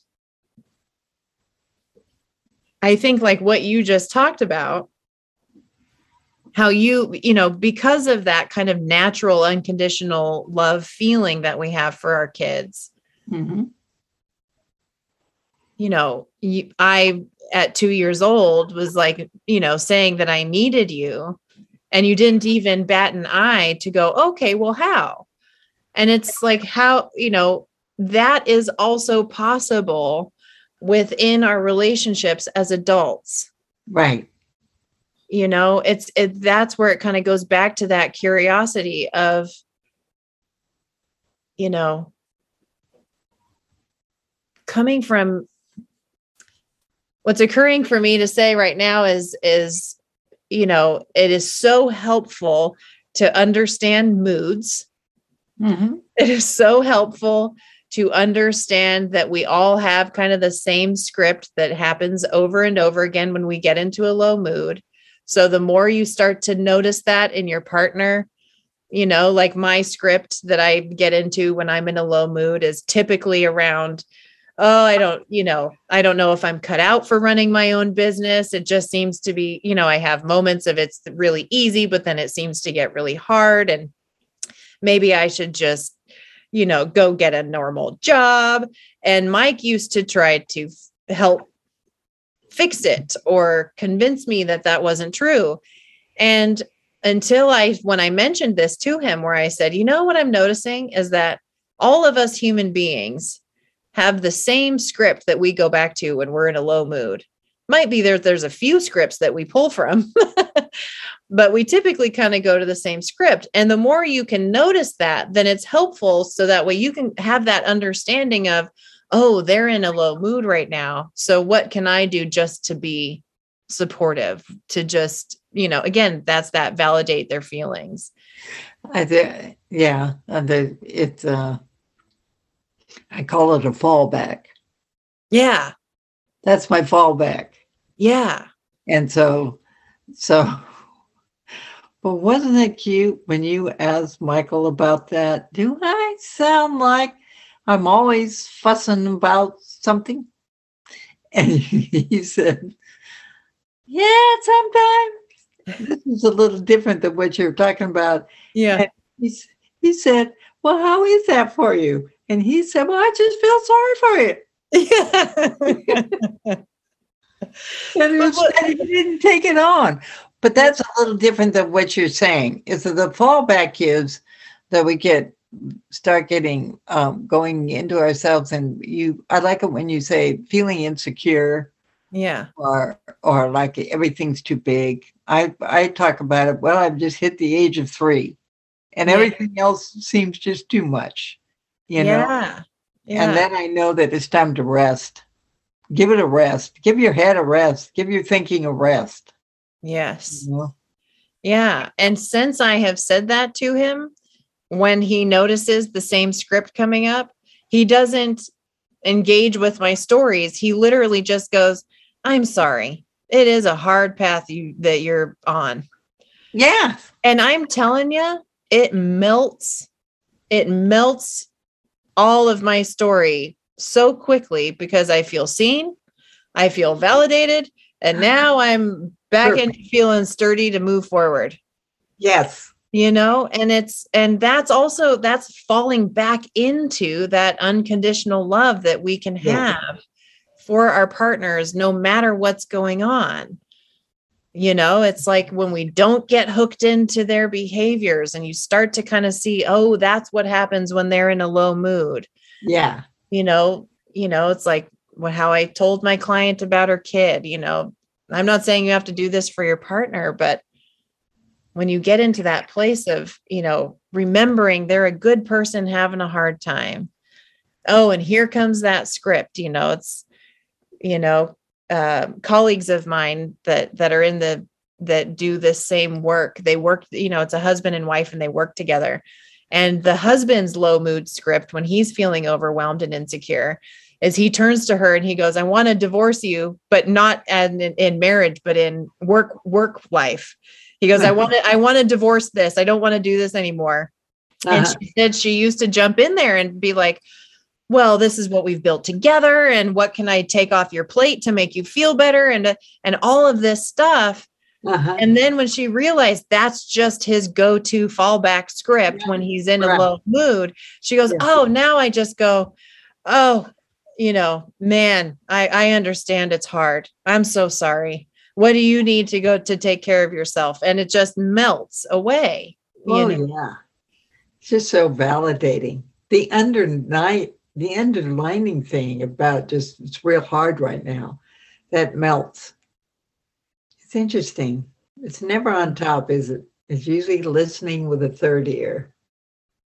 I think like what you just talked about, how you, you know, because of that kind of natural, unconditional love feeling that we have for our kids, mm-hmm you know, you, I at two years old was like, you know, saying that I needed you. And you didn't even bat an eye to go, okay, well, how? And it's like, how, you know, that is also possible within our relationships as adults. Right. You know, it's, it, that's where it kind of goes back to that curiosity of, you know, coming from what's occurring for me to say right now is is you know it is so helpful to understand moods mm-hmm. it is so helpful to understand that we all have kind of the same script that happens over and over again when we get into a low mood so the more you start to notice that in your partner you know like my script that i get into when i'm in a low mood is typically around oh, I don't, you know, I don't know if I'm cut out for running my own business. It just seems to be, you know, I have moments of it's really easy, but then it seems to get really hard. And maybe I should just, you know, go get a normal job. And Mike used to try to help fix it or convince me that that wasn't true. And until I, when I mentioned this to him, where I said, you know, what I'm noticing is that all of us human beings have the same script that we go back to when we're in a low mood. Might be there, there's a few scripts that we pull from, but we typically kind of go to the same script. And the more you can notice that, then it's helpful so that way you can have that understanding of, oh, they're in a low mood right now. So what can I do just to be supportive, to just, you know, again, that's that validate their feelings. I think, yeah, the, it's, uh, I call it a fallback. Yeah. That's my fallback. Yeah. And so, so, but wasn't it cute when you asked Michael about that? Do I sound like I'm always fussing about something? And he said, Yeah, sometimes. This is a little different than what you're talking about. Yeah. He, he said, Well, how is that for you? And he said, Well, I just feel sorry for you. Yeah. and, was, and he didn't take it on. But that's a little different than what you're saying. Is that the fallback is that we get start getting um, going into ourselves and you i like it when you say feeling insecure yeah or or like everything's too big i i talk about it well i've just hit the age of three and yeah. everything else seems just too much you know yeah. yeah and then i know that it's time to rest give it a rest give your head a rest give your thinking a rest yes you know? yeah and since i have said that to him when he notices the same script coming up, he doesn't engage with my stories. He literally just goes, I'm sorry. It is a hard path you that you're on. Yeah. And I'm telling you, it melts, it melts all of my story so quickly because I feel seen, I feel validated, and now I'm back into feeling sturdy to move forward. Yes you know and it's and that's also that's falling back into that unconditional love that we can have yeah. for our partners no matter what's going on you know it's like when we don't get hooked into their behaviors and you start to kind of see oh that's what happens when they're in a low mood. Yeah. You know you know it's like what how i told my client about her kid you know i'm not saying you have to do this for your partner but when you get into that place of you know remembering they're a good person having a hard time. Oh and here comes that script you know it's you know uh, colleagues of mine that that are in the that do this same work they work you know it's a husband and wife and they work together and the husband's low mood script when he's feeling overwhelmed and insecure is he turns to her and he goes i want to divorce you but not in, in marriage but in work work life he goes, I want to, I want to divorce this. I don't want to do this anymore. Uh-huh. And she said she used to jump in there and be like, well, this is what we've built together. And what can I take off your plate to make you feel better? And, and all of this stuff. Uh-huh. And then when she realized that's just his go-to fallback script yeah. when he's in right. a low mood, she goes, yeah. "Oh, now I just go, oh, you know, man, I I understand it's hard. I'm so sorry what do you need to go to take care of yourself and it just melts away oh know? yeah it's just so validating the underlying the underlining thing about just it's real hard right now that melts it's interesting it's never on top is it it's usually listening with a third ear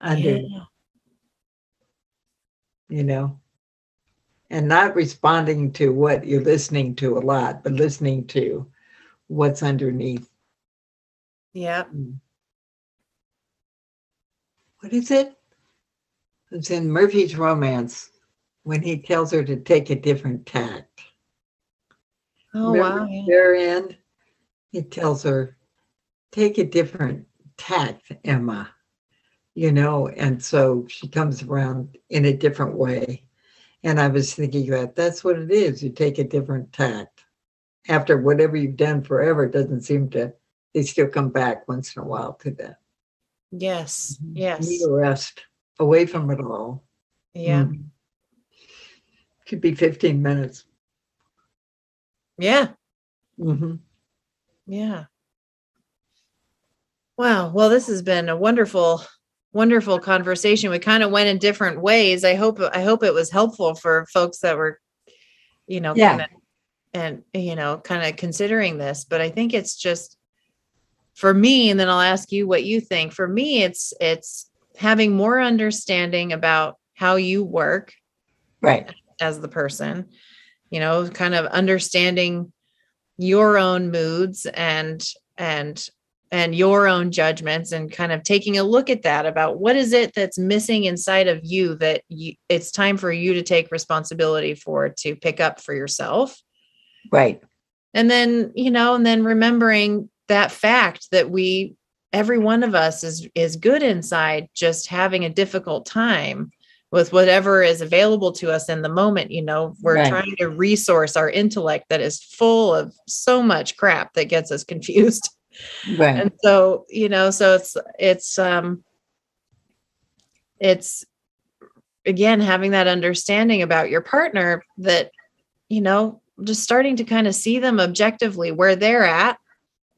under yeah. you know and not responding to what you're listening to a lot, but listening to what's underneath. Yeah. Hmm. What is it? It's in Murphy's Romance when he tells her to take a different tact. Oh, Remember wow. Very end, he tells her, take a different tact, Emma. You know, and so she comes around in a different way. And I was thinking that that's what it is. You take a different tact. After whatever you've done forever doesn't seem to, they still come back once in a while to that. Yes. Mm-hmm. Yes. Need a rest away from it all. Yeah. Mm. Could be 15 minutes. Yeah. Mm-hmm. Yeah. Wow. Well, this has been a wonderful wonderful conversation. We kind of went in different ways. I hope I hope it was helpful for folks that were, you know, yeah. kind of and you know, kind of considering this. But I think it's just for me, and then I'll ask you what you think. For me, it's it's having more understanding about how you work right. as the person, you know, kind of understanding your own moods and and and your own judgments and kind of taking a look at that about what is it that's missing inside of you that you, it's time for you to take responsibility for to pick up for yourself. Right. And then you know and then remembering that fact that we every one of us is is good inside just having a difficult time with whatever is available to us in the moment you know? We're right. trying to resource our intellect that is full of so much crap that gets us confused. Right. And so you know so it's it's um it's again having that understanding about your partner that you know just starting to kind of see them objectively where they're at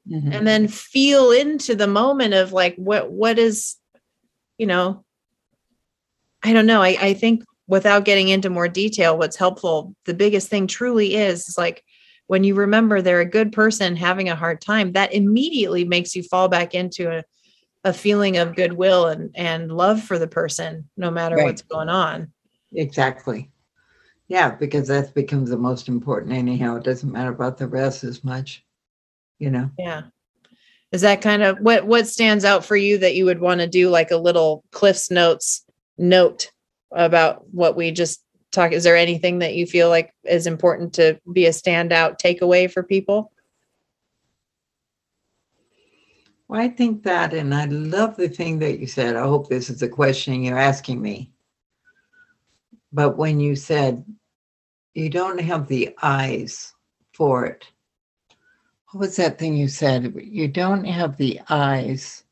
mm-hmm. and then feel into the moment of like what what is you know I don't know. I, I think without getting into more detail, what's helpful, the biggest thing truly is, is like when you remember they're a good person having a hard time, that immediately makes you fall back into a, a feeling of goodwill and, and love for the person, no matter Right. what's going on. Exactly. Yeah, because that becomes the most important anyhow. It doesn't matter about the rest as much, you know. Yeah. Is that kind of what what stands out for you that you would want to do like a little Cliff's notes note about what we just talked? Is there anything that you feel like is important to be a standout takeaway for people? Well, I think that, and I love the thing that you said. I hope this is a question you're asking me. But when you said you don't have the eyes for it, what was that thing you said? You don't have the eyes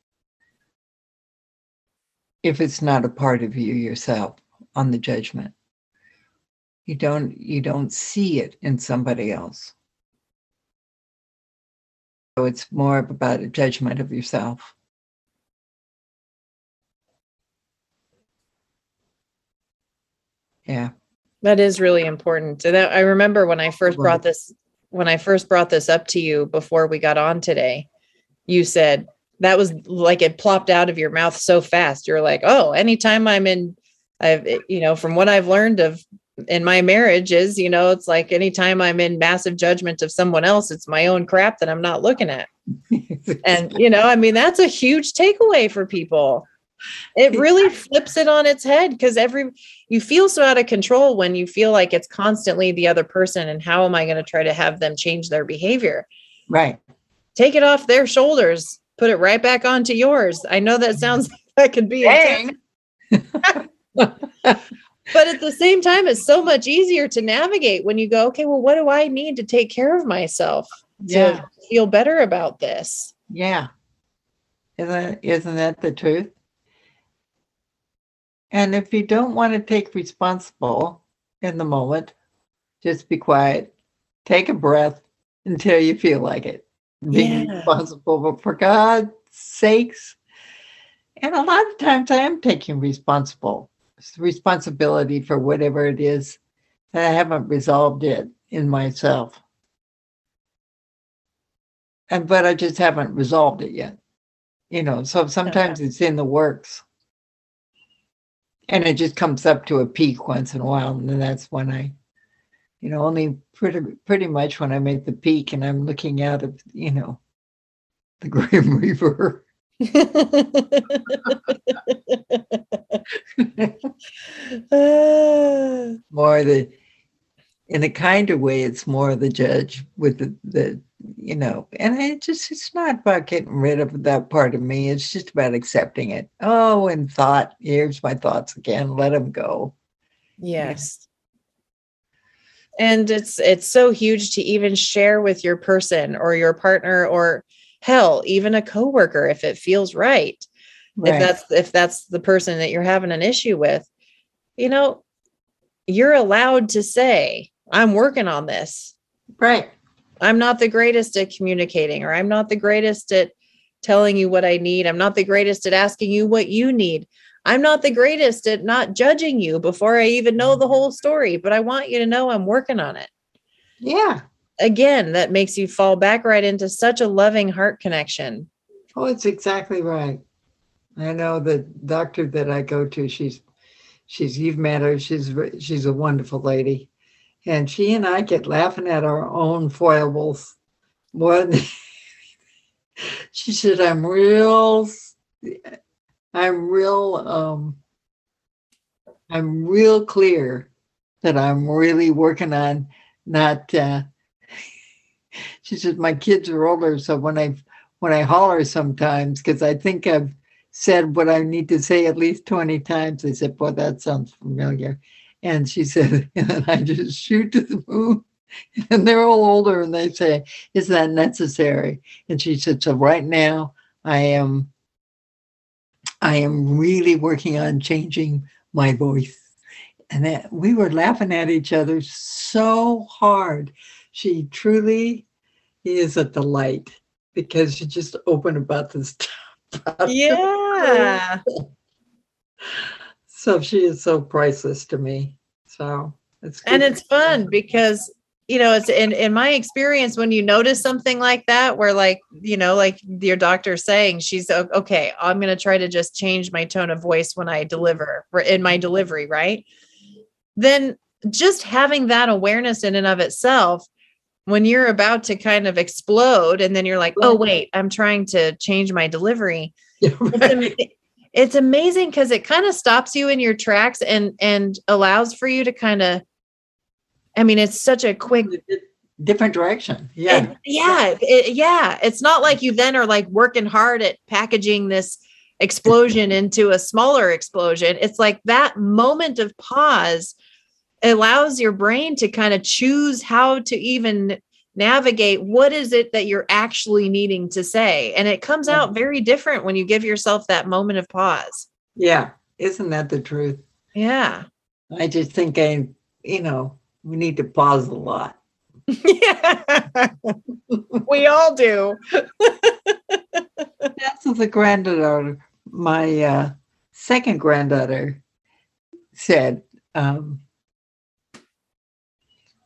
if it's not a part of you yourself on the judgment. You don't you don't see it in somebody else. So it's more about a judgment of yourself. Yeah. That is really important. I remember when I first brought this when I first brought this up to you before we got on today, you said that was like it plopped out of your mouth so fast. You're like, "Oh, anytime I'm in I've eh, you know, from what I've learned of in my marriage is, you know, it's like anytime I'm in massive judgment of someone else, it's my own crap that I'm not looking at." And you know, I mean, that's a huge takeaway for people. It really flips it on its head because every you feel so out of control when you feel like it's constantly the other person and how am I going to try to have them change their behavior? right. Take it off their shoulders, put it right back onto yours. I know that sounds like that could be intense, but at the same time it's so much easier to navigate when you go, okay, well what do I need to take care of myself to Yeah. feel better about this? Yeah. Isn't, isn't that the truth? And if you don't want to take responsible in the moment, just be quiet, take a breath until you feel like it. Be Yeah. responsible, but for God's sakes. And a lot of times I am taking responsible responsibility for whatever it is that I haven't resolved it in myself. And but I just haven't resolved it yet. You know, so sometimes it's in the works. And it just comes up to a peak once in a while. And then that's when I, you know, only pretty pretty much when I'm at the peak and I'm looking out of, you know, the Grim Reaper. More the in a kind of way it's more the judge with the, the you know and it just it's not about getting rid of that part of me it's just about accepting it oh and thought here's my thoughts again let them go Yes. And it's it's so huge to even share with your person or your partner or hell, even a coworker if it feels right. If that's if that's the person that you're having an issue with. You know, you're allowed to say, I'm working on this. right I'm not the greatest at communicating or I'm not the greatest at telling you what I need. I'm not the greatest at asking you what you need. I'm not the greatest at not judging you before I even know the whole story, but I want you to know I'm working on it. yeah Again, that makes you fall back right into such a loving heart connection. oh it's exactly right i know the doctor that i go to she's she's you've met her she's she's a wonderful lady and she and i get laughing at our own foibles. More she said i'm real I'm real um i'm real clear that i'm really working on not uh she said my kids are older so when i when i holler sometimes because i think i've said what i need to say at least 20 times i said boy that sounds familiar and she said and i just shoot to the moon. And they're all older and they say is that necessary? And she said so right now i am i am really working on changing my voice. And that we were laughing at each other so hard. She truly is a delight because she's just open about this stuff Yeah. So she is so priceless to me. So it's and it's fun because you know it's in in my experience when you notice something like that where like you know like your doctor saying she's okay i'm going to try to just change my tone of voice when i deliver in my delivery right then just having that awareness in and of itself when you're about to kind of explode and then you're like oh wait i'm trying to change my delivery Yeah, it's, right. am- it's amazing because it kind of stops you in your tracks and and allows for you to kind of i mean it's such a quick different direction. Yeah. it- yeah it- yeah it's not like you then are like working hard at packaging this explosion into a smaller explosion it's like that moment of pause allows your brain to kind of choose how to even navigate what is it that you're actually needing to say and it comes out very different when you give yourself that moment of pause yeah. Isn't that the truth? yeah I just think I, you know, we need to pause a lot. yeah we all do That's what the granddaughter, my uh, second granddaughter said. Um,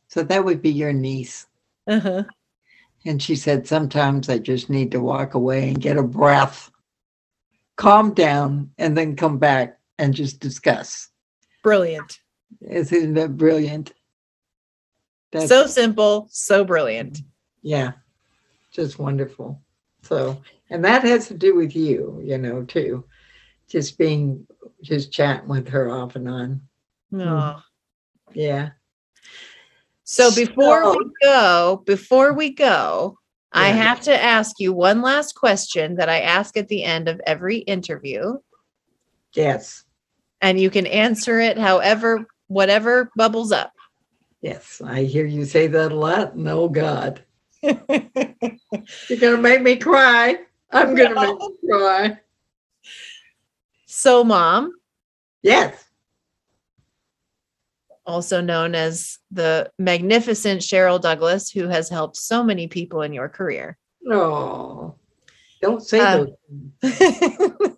so that would be your niece. Uh-huh. And she said, sometimes I just need to walk away and get a breath, calm down, and then come back and just discuss. brilliant Isn't that brilliant? That's, so simple so brilliant yeah, just wonderful. So, and that has to do with you, you know, too. Just being, just chatting with her off and on. Aw. Yeah. So before So- we go, before we go, I have to ask you one last question that I ask at the end of every interview, Yes. and you can answer it however, whatever bubbles up. Yes. I hear you say that a lot. And oh, God. You're going to make me cry. I'm going to No. make you cry. so, mom, Yes. Also known as the magnificent Cheryl Douglas, who has helped so many people in your career. Oh, don't say Uh, those.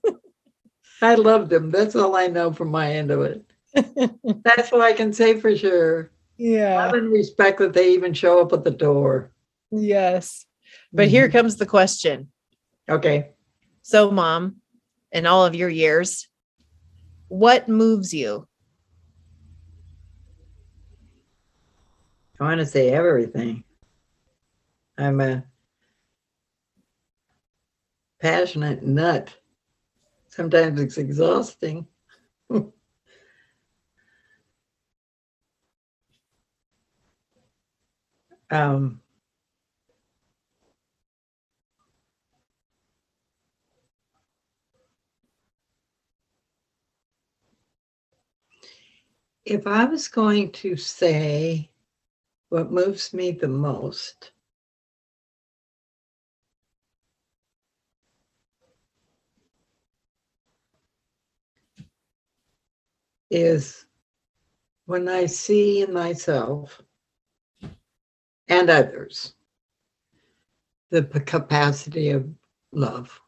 I love them. That's all I know from my end of it. That's what I can say for sure. yeah. Love and respect that they even show up at the door. Yes. But here Mhm. comes the question. Okay. So, mom, in all of your years, what moves you? I want to say everything. I'm a passionate nut. Sometimes it's exhausting. um, if I was going to say what moves me the most is when I see in myself and others the capacity of love.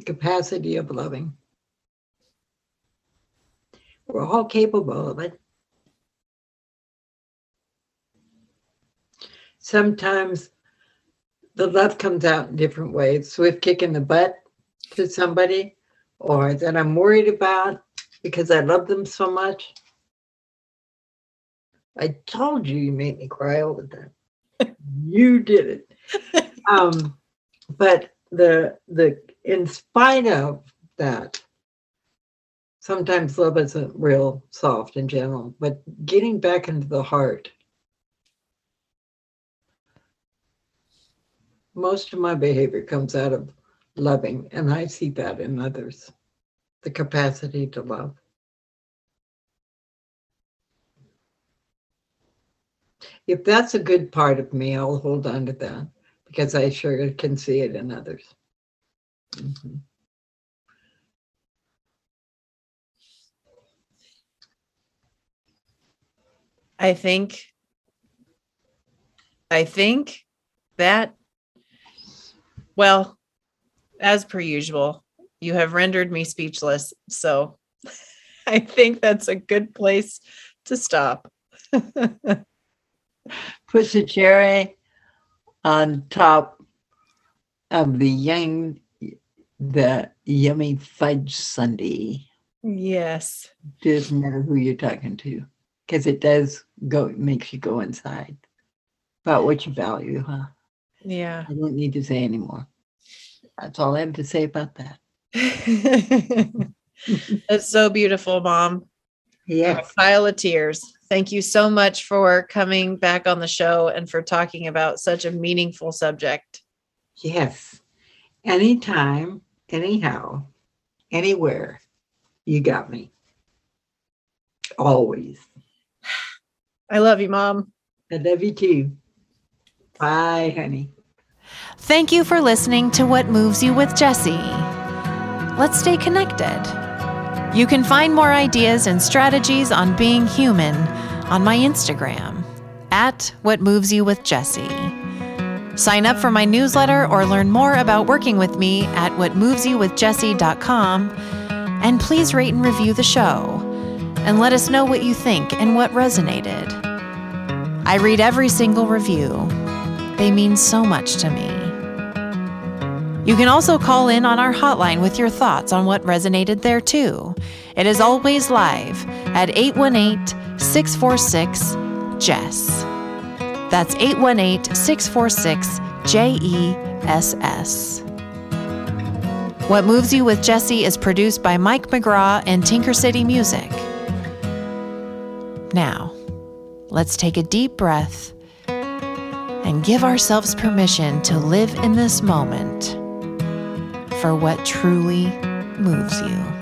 The capacity of loving. We're all capable of it. Sometimes the love comes out in different ways. Swift kick in the butt to somebody, or that I'm worried about because I love them so much. I told you you made me cry all the time. you did it. Um, but the the in spite of that, sometimes love isn't real soft and gentle, but getting back into the heart. Most of my behavior comes out of loving, and I see that in others the capacity to love. If that's a good part of me, I'll hold on to that because I sure can see it in others. Mhm. I think I think that, well, as per usual, you have rendered me speechless. So I think that's a good place to stop. Put the cherry on top of the young, the yummy fudge sundae. Yes. Doesn't matter who you're talking to, because it does go, makes you go inside about what you value, huh? Yeah. I don't need to say anymore. That's all I have to say about that. It's so beautiful, Mom. Yeah. A pile of tears. Thank you so much for coming back on the show and for talking about such a meaningful subject. Yes. Anytime, anyhow, anywhere, you got me. Always. I love you, Mom. I love you too. Bye, honey. Thank you for listening to What Moves You with Jesse. Let's stay connected. You can find more ideas and strategies on being human on my Instagram at What Moves You with Jesse. Sign up for my newsletter or learn more about working with me at whatmovesyouwithjesse.com. And please rate and review the show and let us know what you think and what resonated. I read every single review. They mean so much to me. You can also call in on our hotline with your thoughts on what resonated there too. It is always live at 818 646 JESS. That's 818 646 J E S S. What Moves You with Jesse is produced by Mike McGraw and Tinker City Music. Now, let's take a deep breath and give ourselves permission to live in this moment for what truly moves you.